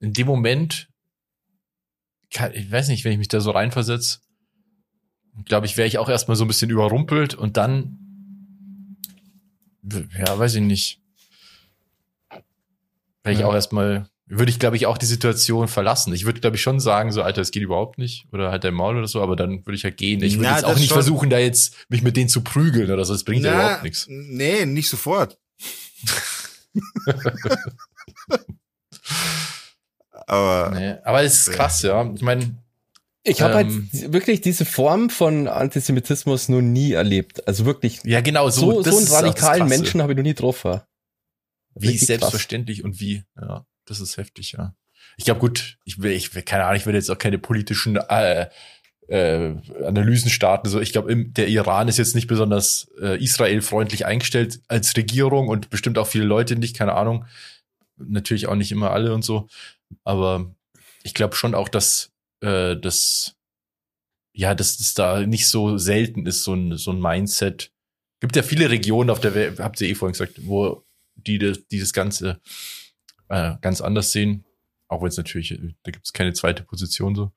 in dem Moment, kann, ich weiß nicht, wenn ich mich da so reinversetze, glaube ich, wäre ich auch erstmal so ein bisschen überrumpelt und dann, ja, weiß ich nicht, wäre ich Ja. auch erstmal, würde ich, glaube ich, auch die Situation verlassen. Ich würde, glaube ich, schon sagen, so, Alter, es geht überhaupt nicht oder halt dein Maul oder so, aber dann würde ich halt gehen. Ich würde jetzt auch nicht schon. versuchen, da jetzt mich mit denen zu prügeln oder so, das bringt ja Na, überhaupt nichts. Nee, nicht sofort. [LAUGHS] Aber Nee, aber es ist krass, ja. Ich meine, ich habe ähm, halt wirklich diese Form von Antisemitismus noch nie erlebt. Also wirklich, ja, genau, so, so, so, einen radikalen. Menschen habe ich noch nie getroffen. Wie Richtig krass. selbstverständlich und wie. Ja, das ist heftig, ja. Ich glaube, gut, ich will, ich will, keine Ahnung, ich will jetzt auch keine politischen äh, äh, Analysen starten. So, ich glaube, der Iran ist jetzt nicht besonders äh, Israel-freundlich eingestellt als Regierung und bestimmt auch viele Leute nicht, keine Ahnung. Natürlich auch nicht immer alle und so. Aber ich glaube schon auch, dass äh, das ja, dass es da nicht so selten ist, so ein, so ein Mindset. Gibt ja viele Regionen auf der Welt, habt ihr eh vorhin gesagt, wo die das, dieses Ganze äh, ganz anders sehen. Auch wenn es natürlich, äh, da gibt es keine zweite Position so.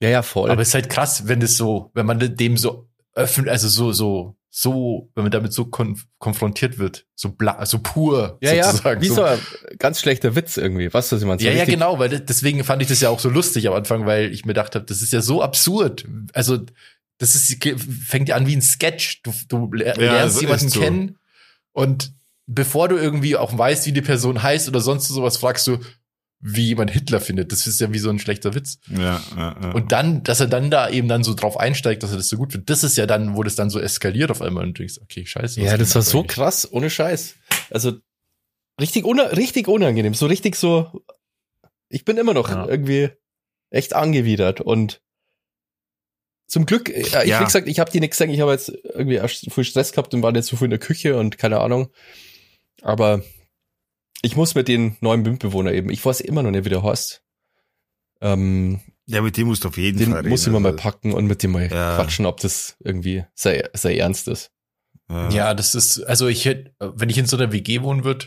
Ja, ja, voll. Aber es ist halt krass, wenn das so, wenn man dem so öffnet, also so, so, so, wenn man damit so konf konfrontiert wird, so bla, so pur, ja, ja, sozusagen. wie so ein ganz schlechter Witz irgendwie. Was ich meine? So ja, ja, genau, weil das- deswegen fand ich das ja auch so lustig am Anfang, weil ich mir gedacht habe, das ist ja so absurd. Also, das ist, fängt ja an wie ein Sketch. Du, du ler- Ja, lernst so jemanden so. kennen und bevor du irgendwie auch weißt, wie die Person heißt oder sonst sowas, fragst du, wie jemand Hitler findet. Das ist ja wie so ein schlechter Witz. ja, ja, ja. Und dann, dass er dann da eben dann so drauf einsteigt, dass er das so gut findet, das ist ja dann, wo das dann so eskaliert auf einmal und du denkst, okay, scheiße. Ja, das war so eigentlich? krass, ohne Scheiß. Also richtig, una richtig unangenehm, so richtig so. Ich bin immer noch Ja. irgendwie echt angewidert und zum Glück, äh, ich Ja. wie gesagt, ich habe die nichts gesagt, ich habe jetzt irgendwie erst viel Stress gehabt und war jetzt so viel in der Küche und keine Ahnung. Aber ich muss mit den neuen Mitbewohner eben, ich weiß immer noch nicht, wie der heißt. Ähm, ja, mit dem musst du auf jeden den Fall reden. muss ich mal, mal also, packen und mit dem mal Ja. quatschen, ob das irgendwie sei, sei ernst ist. ja. Ja, das ist, also ich hätte, wenn ich in so einer WG wohnen würde,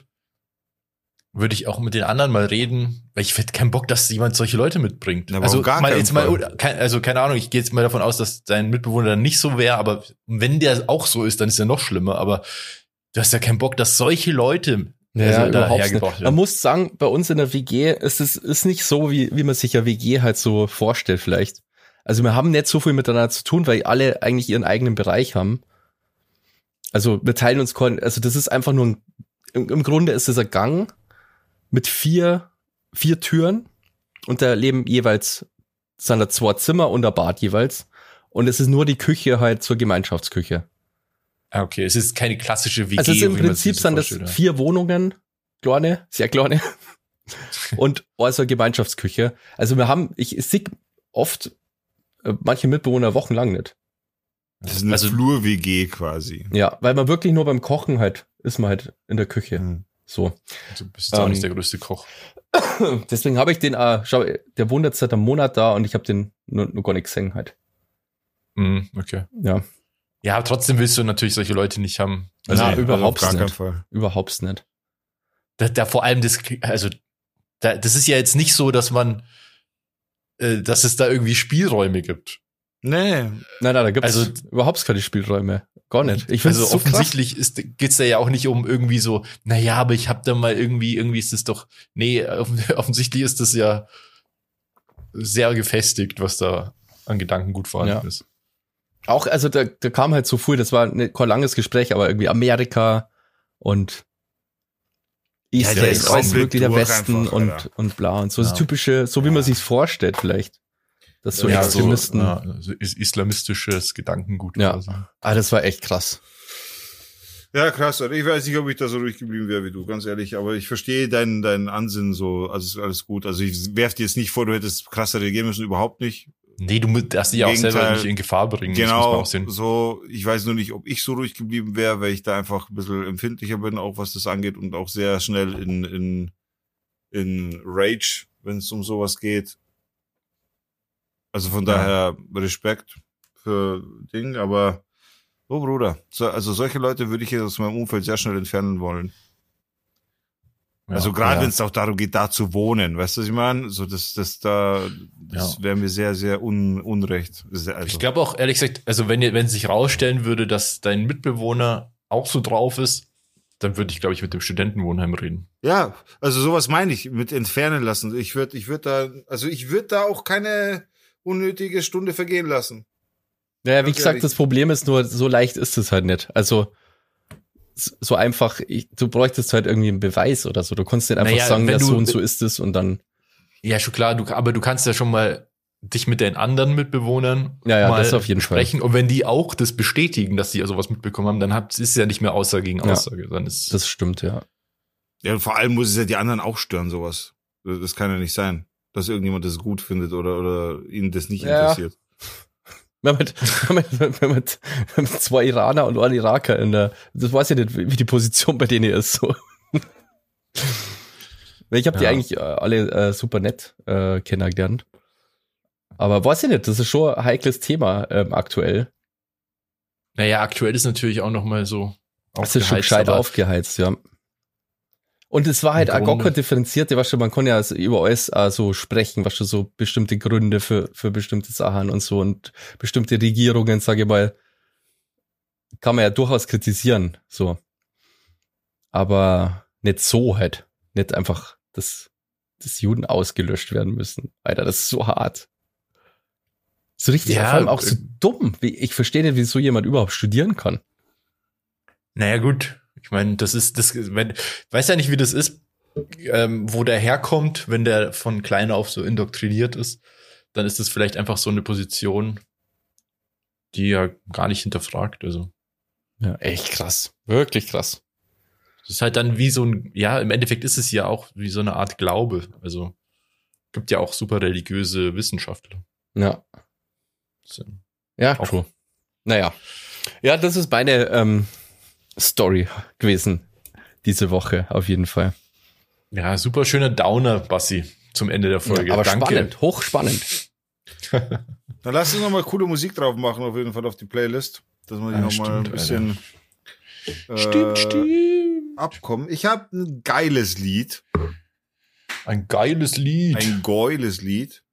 würde ich auch mit den anderen mal reden, weil ich hätte keinen Bock, dass jemand solche Leute mitbringt. Na, aber also gar mal jetzt mal, also keine Ahnung, ich gehe jetzt mal davon aus, dass dein Mitbewohner dann nicht so wäre, aber wenn der auch so ist, dann ist er noch schlimmer. Aber du hast ja keinen Bock, dass solche Leute Ja, also da überhaupt nicht. Man muss sagen, bei uns in der WG ist es ist nicht so, wie, wie man sich ja WG halt so vorstellt vielleicht. Also wir haben nicht so viel miteinander zu tun, weil alle eigentlich ihren eigenen Bereich haben. Also wir teilen uns, also das ist einfach nur ein, im, im Grunde ist es ein Gang mit vier, vier Türen und da leben jeweils, sind da zwei Zimmer und ein Bad jeweils. Und es ist nur die Küche halt zur Gemeinschaftsküche. Ah, okay, es ist keine klassische WG. Also es ist im Prinzip sind das vier Wohnungen, kleine, sehr kleine, [LAUGHS] und also Gemeinschaftsküche. Also wir haben, ich sehe oft äh, manche Mitbewohner wochenlang nicht. Das ist eine Also- Flur-WG quasi. Ja, weil man wirklich nur beim Kochen halt, ist man halt in der Küche. Mhm. So. Du bist jetzt auch Ähm, nicht der größte Koch. [COUGHS] Deswegen habe ich den, äh, schau, der wohnt jetzt seit einem Monat da und ich habe den nur, nur gar nicht gesehen halt. Mhm, okay. Ja, Ja, aber trotzdem willst du natürlich solche Leute nicht haben. Also, Na, Nee, überhaupt keinen nicht. Fall. überhaupt nicht. da, da vor allem das, also da, das ist ja jetzt nicht so, dass man, äh, dass es da irgendwie Spielräume gibt. Nee. Nein, nein, da gibt's Also- überhaupt keine Spielräume. Gar nicht. Ich finde also es so krass. offensichtlich ist, geht's da ja auch nicht um irgendwie so, naja, aber ich hab da mal irgendwie, irgendwie ist das doch, nee, offen- [LAUGHS] offensichtlich ist das ja sehr gefestigt, was da an Gedanken gut vorhanden Ja. ist. Auch, also da, da kam halt so früh, das war ne, kein langes Gespräch, aber irgendwie Amerika und Ja, Easter der ist alles mögliche, der Westen einfach, und, Alter. und bla und so. Das Ja. typische, so wie man sich's vorstellt vielleicht. Das so Ja, Extremisten. So, ja, so is- islamistisches Gedankengut Ja. quasi. Ah, das war echt krass. Ja, krass. Also ich weiß nicht, ob ich da so ruhig geblieben wäre wie du, ganz ehrlich. Aber ich verstehe deinen, deinen Ansinnen so. Also ist alles gut. Also ich werf dir jetzt nicht vor, du hättest krasser reagieren müssen. Überhaupt nicht. Nee, du darfst dich auch selber nicht in Gefahr bringen. das muss man Genau. auch sehen. So, ich weiß nur nicht, ob ich so ruhig geblieben wäre, weil ich da einfach ein bisschen empfindlicher bin, auch was das angeht und auch sehr schnell in, in, in Rage, wenn es um sowas geht. Also von Ja. daher Respekt für Ding, aber oh Bruder, so, also solche Leute würde ich jetzt aus meinem Umfeld sehr schnell entfernen wollen. Ja, also gerade ja. wenn es auch darum geht, da zu wohnen, weißt du, was ich meine? So, das, das da, das Ja. wäre mir sehr, sehr un, unrecht. Sehr- Also, Ich glaube auch, ehrlich gesagt, also wenn, ihr- wenn sich rausstellen würde, dass dein Mitbewohner auch so drauf ist, dann würde ich, glaube ich, mit dem Studentenwohnheim reden. Ja, also sowas meine ich mit entfernen lassen. Ich würde, ich würde da, also ich würde da auch keine unnötige Stunde vergehen lassen. Naja, wie gesagt, ehrlich. das Problem ist nur, so leicht ist es halt nicht. Also so einfach, ich, du bräuchtest halt irgendwie einen Beweis oder so. Du konntest nicht einfach Naja, sagen, ja, so und so ist es und dann. Ja, schon klar, du, aber du kannst ja schon mal dich mit den anderen Mitbewohnern Ja, ja, mal das auf jeden Fall. sprechen. Und wenn die auch das bestätigen, dass sie sowas mitbekommen haben, dann habt, ist es ja nicht mehr Aussage gegen Ja. Aussage. Dann ist Das stimmt, ja. Ja, und vor allem muss es ja die anderen auch stören, sowas. Das kann ja nicht sein, dass irgendjemand das gut findet oder, oder ihnen das nicht Ja. interessiert. Wenn man, wenn man, wenn man, wenn man zwei Iraner und ein Iraker in der, das weiß ich nicht, wie die Position bei denen ist, so. Ich habe die Ja. eigentlich äh, alle äh, super nett äh, kennengelernt. Aber weiß ich nicht, das ist schon ein heikles Thema ähm, aktuell. naja, aktuell ist natürlich auch noch mal so. Es ist schon gescheit aufgeheizt, ja. Und es war halt kein differenzierte, was schon, man kann ja über alles so sprechen, was schon so bestimmte Gründe für, für bestimmte Sachen und so und bestimmte Regierungen, sage ich mal, kann man ja durchaus kritisieren, so. Aber nicht so halt. Nicht einfach, dass, dass Juden ausgelöscht werden müssen. Alter, das ist so hart. So richtig, Ja, vor allem auch so äh, dumm. Wie, ich verstehe nicht, wie so jemand überhaupt studieren kann. Naja, gut. Ich meine, das ist, das, wenn, weiß ja nicht, wie das ist, ähm, wo der herkommt, wenn der von klein auf so indoktriniert ist, dann ist das vielleicht einfach so eine Position, die er gar nicht hinterfragt. Also, Ja, echt krass. Wirklich krass. das ist halt dann wie so ein, ja, im Endeffekt ist es ja auch wie so eine Art Glaube. Also, gibt ja auch super religiöse Wissenschaftler. Ja. So. Ja, Auch- true. Naja. Ja, das ist meine ähm, Story gewesen diese Woche, auf jeden Fall. Ja, super schöner Downer, Bassi, zum Ende der Folge. Ja, aber Danke. spannend, hochspannend. [LAUGHS] Dann lass uns nochmal coole Musik drauf machen, auf jeden Fall auf die Playlist. Dass wir die Ja, nochmal ein bisschen Stimmt, äh, stimmt. abkommen. Ich habe ein geiles Lied. Ein geiles Lied. Ein geiles Lied.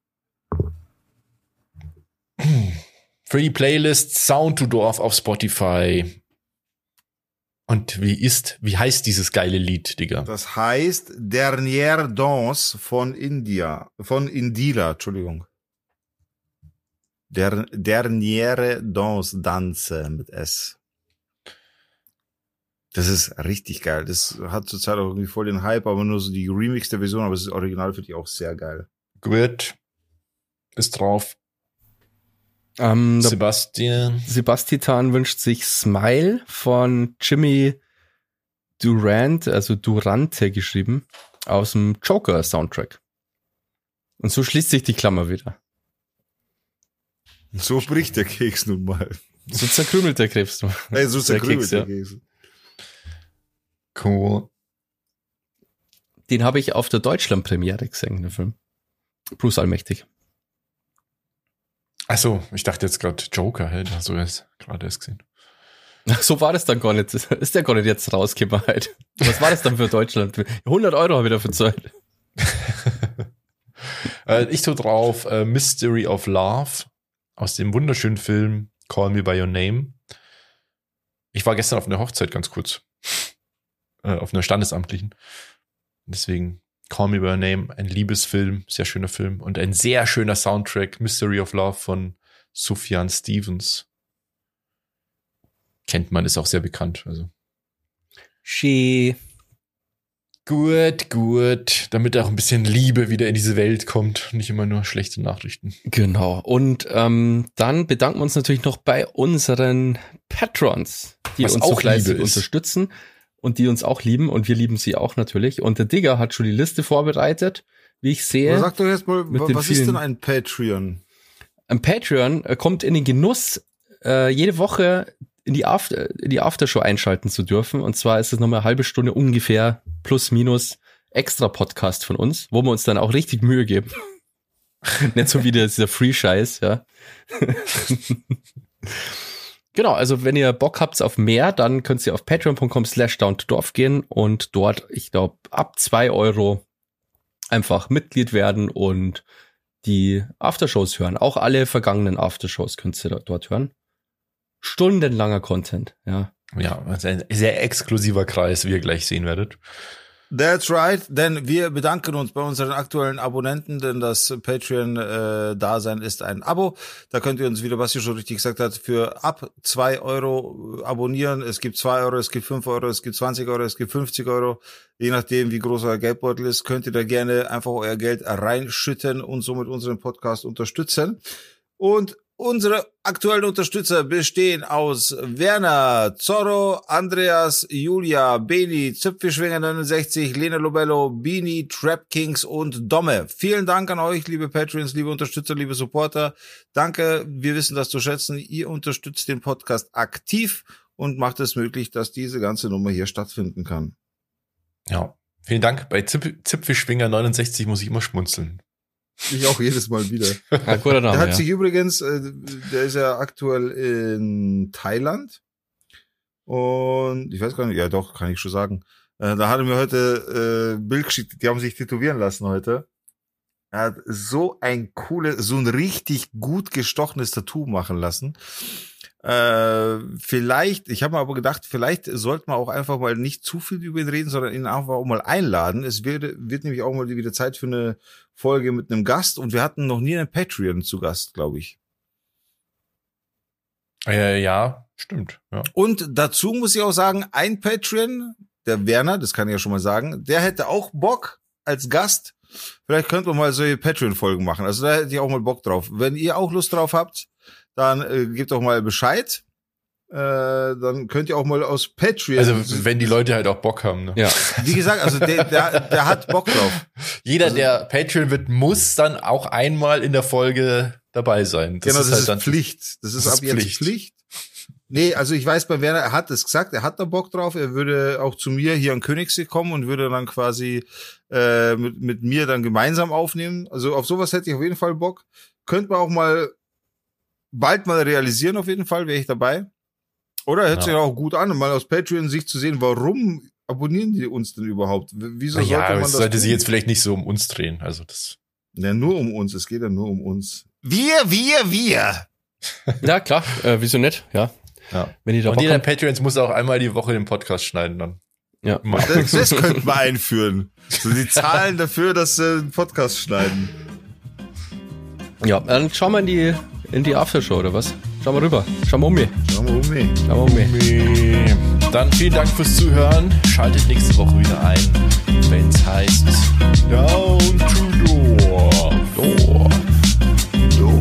Für die Playlist Sound to Dorf auf Spotify. Und wie ist, wie heißt dieses geile Lied, Digga? Das heißt Dernière Danse von India. Von Indira, Entschuldigung. Der, Dernière Danse, Danse mit S. Das ist richtig geil. Das hat zurzeit auch irgendwie voll den Hype, aber nur so die remixte Version, aber das Original finde ich auch sehr geil. Gut. Ist drauf. Ähm, der Sebastian. Sebastian wünscht sich Smile von Jimmy Durant, also Durante geschrieben, aus dem Joker-Soundtrack. Und so schließt sich die Klammer wieder. So bricht der Keks nun mal. So zerkrümelt der Krebs. Ey, so Der zerkrümelt Keks, der ja. Keks. Cool. Den habe ich auf der Deutschland-Premiere gesehen, den Film. Bruce Allmächtig. Achso, ich dachte jetzt gerade Joker, da hast du es gerade erst gesehen. Ach, So war das dann gar nicht. Ist der gar nicht jetzt rausgekommen halt. Was war das dann für Deutschland? 100 Euro habe ich dafür gezahlt. [LAUGHS] Äh, ich tue drauf äh, Mystery of Love aus dem wunderschönen Film Call Me By Your Name. Ich war gestern auf einer Hochzeit ganz kurz. Äh, auf einer standesamtlichen. Deswegen Call Me By Your Name, ein Liebesfilm, sehr schöner Film und ein sehr schöner Soundtrack, Mystery of Love von Sufjan Stevens. Kennt man, ist auch sehr bekannt. Also. Schee. Gut, gut. Damit auch ein bisschen Liebe wieder in diese Welt kommt. Nicht immer nur schlechte Nachrichten. Genau. Und ähm, dann bedanken wir uns natürlich noch bei unseren Patrons, die Was uns auch so fleißig Liebe ist. Und die uns auch lieben und wir lieben sie auch natürlich. Und der Digger hat schon die Liste vorbereitet, wie ich sehe. Aber sag doch jetzt mal, was ist denn ein Patreon? Ein Patreon äh, kommt in den Genuss, äh, jede Woche in die, After, in die Aftershow einschalten zu dürfen. Und zwar ist es nochmal eine halbe Stunde ungefähr plus minus extra Podcast von uns, wo wir uns dann auch richtig Mühe geben. [LAUGHS] Nicht so wie der- dieser Free-Scheiß, ja. [LAUGHS] genau, also wenn ihr Bock habt auf mehr, dann könnt ihr auf patreon.com slash down to dorf gehen und dort, ich glaube, ab zwei Euro einfach Mitglied werden und die Aftershows hören. Auch alle vergangenen Aftershows könnt ihr dort- hören. Stundenlanger Content, ja. Ja, ein sehr exklusiver Kreis, wie ihr gleich sehen werdet. That's right, denn wir bedanken uns bei unseren aktuellen Abonnenten, denn das Patreon-Dasein ist ein Abo. Da könnt ihr uns, wie der Basti schon richtig gesagt hat, für ab zwei Euro abonnieren. Es gibt zwei Euro, es gibt fünf Euro, es gibt 20 Euro, es gibt 50 Euro. Je nachdem, wie groß euer Geldbeutel ist, könnt ihr da gerne einfach euer Geld reinschütten und somit unseren Podcast unterstützen. Und unsere aktuellen Unterstützer bestehen aus Werner, Zorro, Andreas, Julia, Beni, Züpfischwinger 69, Lena Lobello, Bini, Trap Kings und Domme. Vielen Dank an euch, liebe Patreons, liebe Unterstützer, liebe Supporter. Danke, wir wissen das zu schätzen. Ihr unterstützt den Podcast aktiv und macht es möglich, dass diese ganze Nummer hier stattfinden kann. Ja. Vielen Dank. Bei Zip Zipfelschwinger 69 muss ich immer schmunzeln. Ich auch jedes Mal wieder. [LAUGHS] guter Der Name, hat ja. sich übrigens, äh, der ist ja aktuell in Thailand. Und ich weiß gar nicht, ja doch, kann ich schon sagen. Äh, da hat er mir heute äh, Bild geschickt, die haben sich tätowieren lassen heute. Er hat so ein cooles, so ein richtig gut gestochenes Tattoo machen lassen. Äh, vielleicht, ich habe mir aber gedacht, vielleicht sollte man auch einfach mal nicht zu viel über ihn reden, sondern ihn einfach auch mal einladen. Es wird, wird nämlich auch mal wieder Zeit für eine Folge mit einem Gast und wir hatten noch nie einen Patreon zu Gast, glaube ich. Äh, ja, stimmt. Ja. Und dazu muss ich auch sagen, ein Patreon, der Werner, das kann ich ja schon mal sagen, der hätte auch Bock als Gast. Vielleicht könnte man mal solche Patreon-Folgen machen. Also da hätte ich auch mal Bock drauf. Wenn ihr auch Lust drauf habt, dann äh, gebt doch mal Bescheid. Äh, dann könnt ihr auch mal aus Patreon. Also, wenn die Leute halt auch Bock haben. Ne? Ja. Wie gesagt, also der, der, der hat Bock drauf. Jeder, Also- der Patreon wird, muss dann auch einmal in der Folge dabei sein. genau, das ist halt Pflicht. Das ist das ab ist jetzt Pflicht. Pflicht. Nee, also ich weiß bei Werner, er hat es gesagt, er hat da Bock drauf. Er würde auch zu mir hier an Königssee kommen und würde dann quasi äh, mit, mit mir dann gemeinsam aufnehmen. Also auf sowas hätte ich auf jeden Fall Bock. Könnte man auch mal bald mal realisieren, auf jeden Fall, wäre ich dabei. Oder hört Ja. sich auch gut an, mal aus Patreon sich zu sehen, warum abonnieren die uns denn überhaupt? W- Wieso Ja, sollte man das sollte sich jetzt vielleicht nicht so um uns drehen. Also das. Ja, nur um uns, es geht ja nur um uns. Wir, wir, wir. [LAUGHS] ja, klar, äh, wieso nicht, ja. Ja. Wenn ihr da Und jeder. Patreons muss auch einmal die Woche den Podcast schneiden dann. Ja. Das, das [LAUGHS] könnten wir einführen. So die Zahlen dafür, dass sie einen Podcast schneiden. ja, dann schauen wir in die, in die Aftershow, oder was? Schauen wir rüber. Schauen wir um mich. Schauen wir um mich. Schauen wir um mich. Dann vielen Dank fürs Zuhören. Schaltet nächste Woche wieder ein, wenn es heißt Down to Door. Door. So.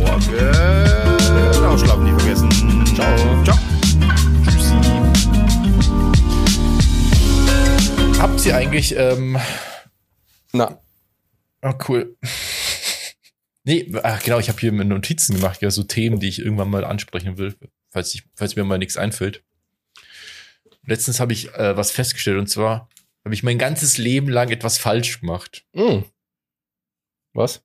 Morgen. Ausschlafen nicht vergessen. Ciao. Ciao. Tschüssi. Habt ihr eigentlich, ähm, Na, oh cool. Nee, ach genau, ich habe hier mir Notizen gemacht, ja, so Themen, die ich irgendwann mal ansprechen will, falls, ich, falls mir mal nichts einfällt. Letztens habe ich äh, was festgestellt und zwar habe ich mein ganzes Leben lang etwas falsch gemacht. mh. Was?